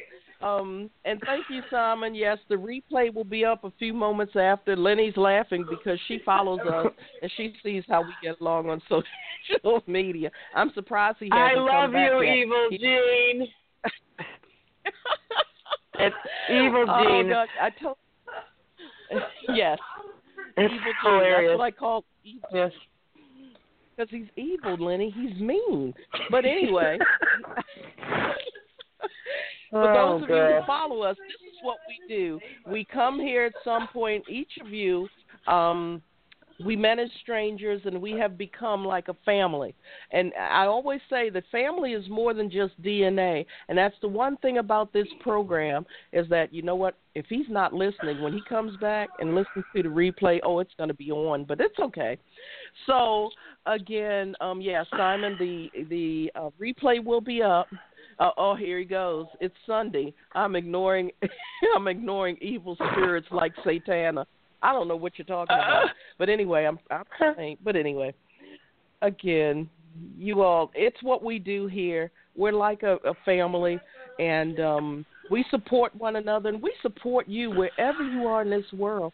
Um, and thank you, Simon. Yes, the replay will be up a few moments after. Lenny's laughing because she follows us and she sees how we get along on [laughs] social media. I'm surprised he hasn't I love come you. Evil Gene. [laughs] It's Evil Oh, Gene. God, I told. [laughs] yes, it's evil Gene. hilarious. That's what I call evil Yes. because he's evil, Lenny. He's mean. But anyway, [laughs] for oh, those of you who follow us, this is what we do. We come here at some point, each of you. Um, we met as strangers and we have become like a family. And I always say that family is more than just DNA. And that's the one thing about this program is that, you know what, if he's not listening, when he comes back and listens to the replay, oh, it's going to be on, but it's okay. So, again, um, yeah, Simon, the, the uh, replay will be up. Uh, oh, here he goes. It's Sunday. I'm ignoring, [laughs] I'm ignoring evil spirits like Satana. I don't know what you're talking about. But anyway, I'm I'm saying, but anyway, again, you all it's what we do here. We're like a, a family and um we support one another and we support you wherever you are in this world.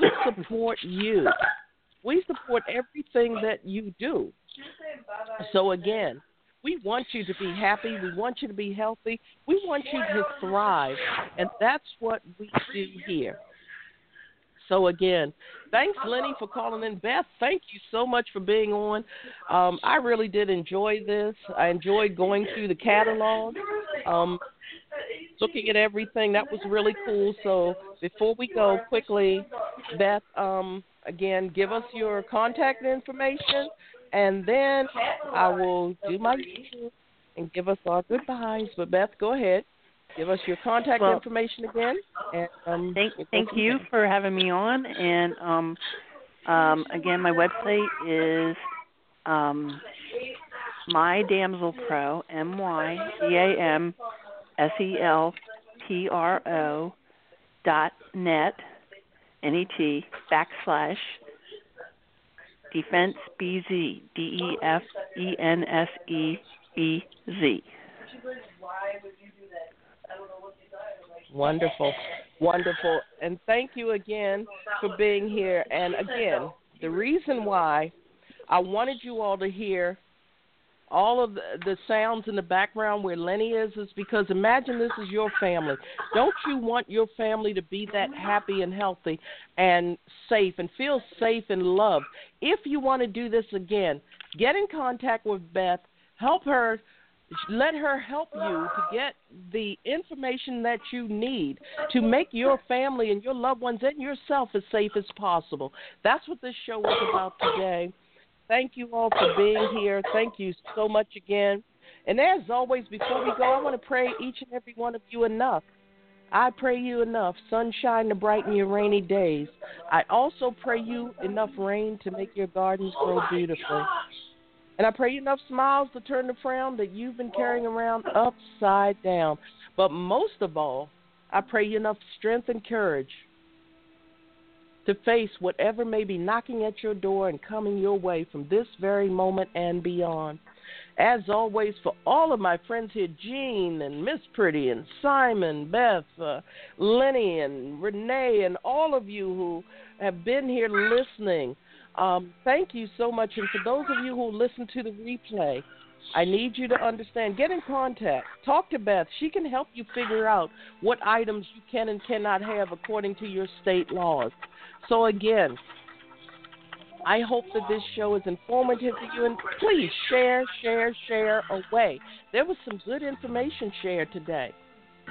We support you. We support everything that you do. So again, we want you to be happy. We want you to be healthy. We want you to thrive. And that's what we do here. So again, thanks Lenny for calling in. Beth, thank you so much for being on. Um, I really did enjoy this. I enjoyed going through the catalog, um, looking at everything. That was really cool. So before we go, quickly, Beth, um, again, give us your contact information, and then I will do my and give us our goodbyes. But Beth, go ahead. Give us your contact Well- information again. And, um, Thank, thank you for having me on. And um, um, again, my website is um, my damsel pro m y d a m s e l p r o dot net n e t backslash defense b z d e f e n s e e z. Wonderful, wonderful, and thank you again for being here. And again, the reason why I wanted you all to hear all of the, the sounds in the background where Lenny is is because imagine this is your family. Don't you want your family to be that happy and healthy and safe and feel safe and loved? If you want to do this again, get in contact with Beth. Help her let her help you to get the information that you need to make your family and your loved ones and yourself as safe as possible. That's what this show is about today. Thank you all for being here. Thank you so much again. And as always, before we go, I want to pray each and every one of you enough. I pray you enough sunshine to brighten your rainy days. I also pray you enough rain to make your gardens grow beautifully. And I pray you enough smiles to turn the frown that you've been carrying around upside down. But most of all, I pray you enough strength and courage to face whatever may be knocking at your door and coming your way from this very moment and beyond. As always, for all of my friends here, Gene and Miss Pretty and Simon, Beth, uh, Lenny and Renee, and all of you who have been here listening, um, thank you so much. And for those of you who listen to the replay, I need you to understand. Get in contact. Talk to Beth. She can help you figure out what items you can and cannot have according to your state laws. So, again, I hope that this show is informative to you. And please share, share, share away. There was some good information shared today.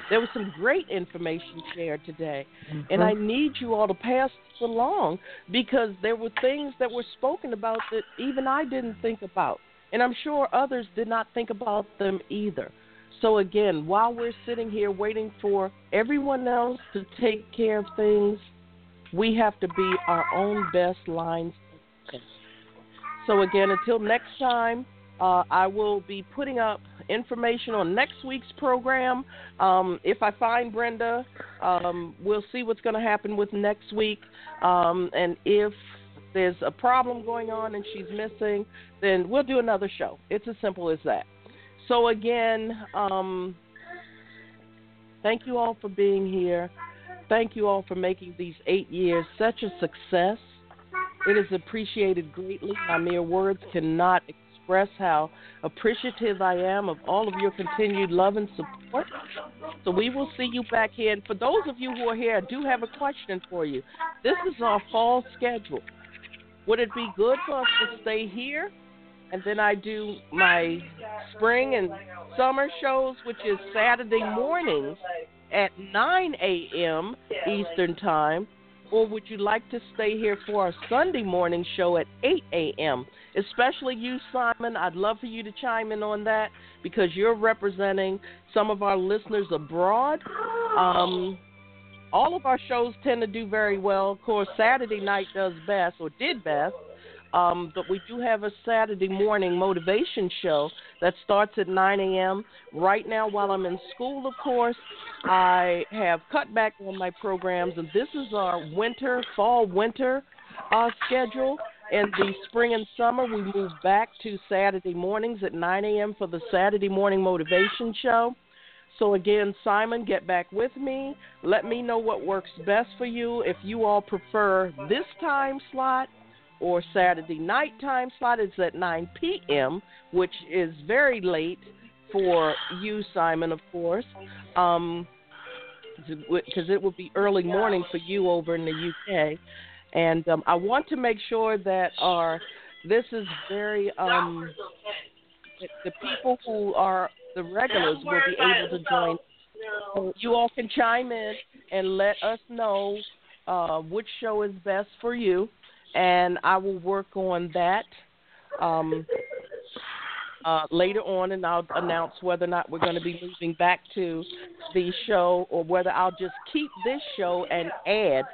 There was some great information shared today. Mm-hmm. And I need you all to pass this along because there were things that were spoken about that even I didn't think about. And I'm sure others did not think about them either. So, again, while we're sitting here waiting for everyone else to take care of things, we have to be our own best lines so, again, until next time, uh, I will be putting up information on next week's program. Um, if I find Brenda, um, we'll see what's going to happen with next week. Um, and if there's a problem going on and she's missing, then we'll do another show. It's as simple as that. So, again, um, thank you all for being here. Thank you all for making these eight years such a success. It is appreciated greatly. My mere words cannot express how appreciative I am of all of your continued love and support. So we will see you back here. And for those of you who are here, I do have a question for you. This is our fall schedule. Would it be good for us to stay here? And then I do my spring and summer shows, which is Saturday mornings at 9 a.m. Eastern Time or would you like to stay here for our Sunday morning show at 8 a.m.? Especially you, Simon. I'd love for you to chime in on that because you're representing some of our listeners abroad. Um, all of our shows tend to do very well. Of course, Saturday night does best or did best. Um, but we do have a Saturday morning motivation show that starts at 9 a.m. Right now, while I'm in school, of course, I have cut back on my programs, and this is our winter, fall, winter uh, schedule. In the spring and summer, we move back to Saturday mornings at 9 a.m. for the Saturday morning motivation show. So, again, Simon, get back with me. Let me know what works best for you. If you all prefer this time slot, or Saturday night time slot is at 9 p.m., which is very late for you, Simon, of course, um, because it will be early morning for you over in the UK. And um, I want to make sure that our this is very um, the people who are the regulars will be able to join. So you all can chime in and let us know uh, which show is best for you and I will work on that um, uh, later on, and I'll announce whether or not we're going to be moving back to the show or whether I'll just keep this show and add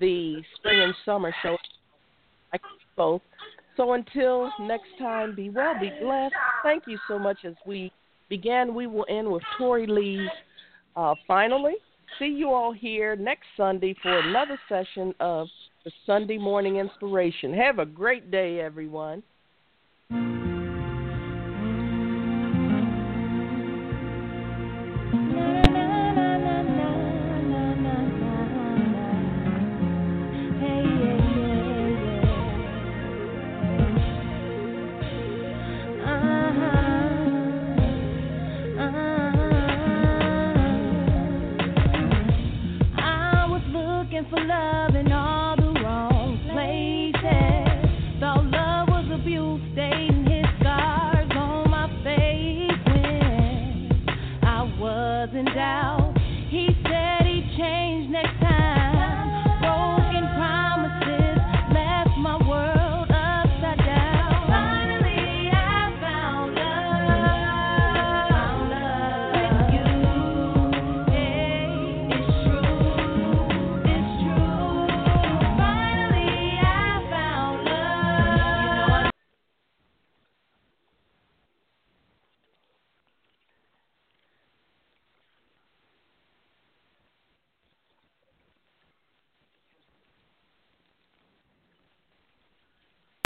the spring and summer show. I both. So until next time, be well, be blessed. Thank you so much. As we began, we will end with Tori Lee's uh, finally. See you all here next Sunday for another session of for Sunday Morning Inspiration. Have a great day, everyone.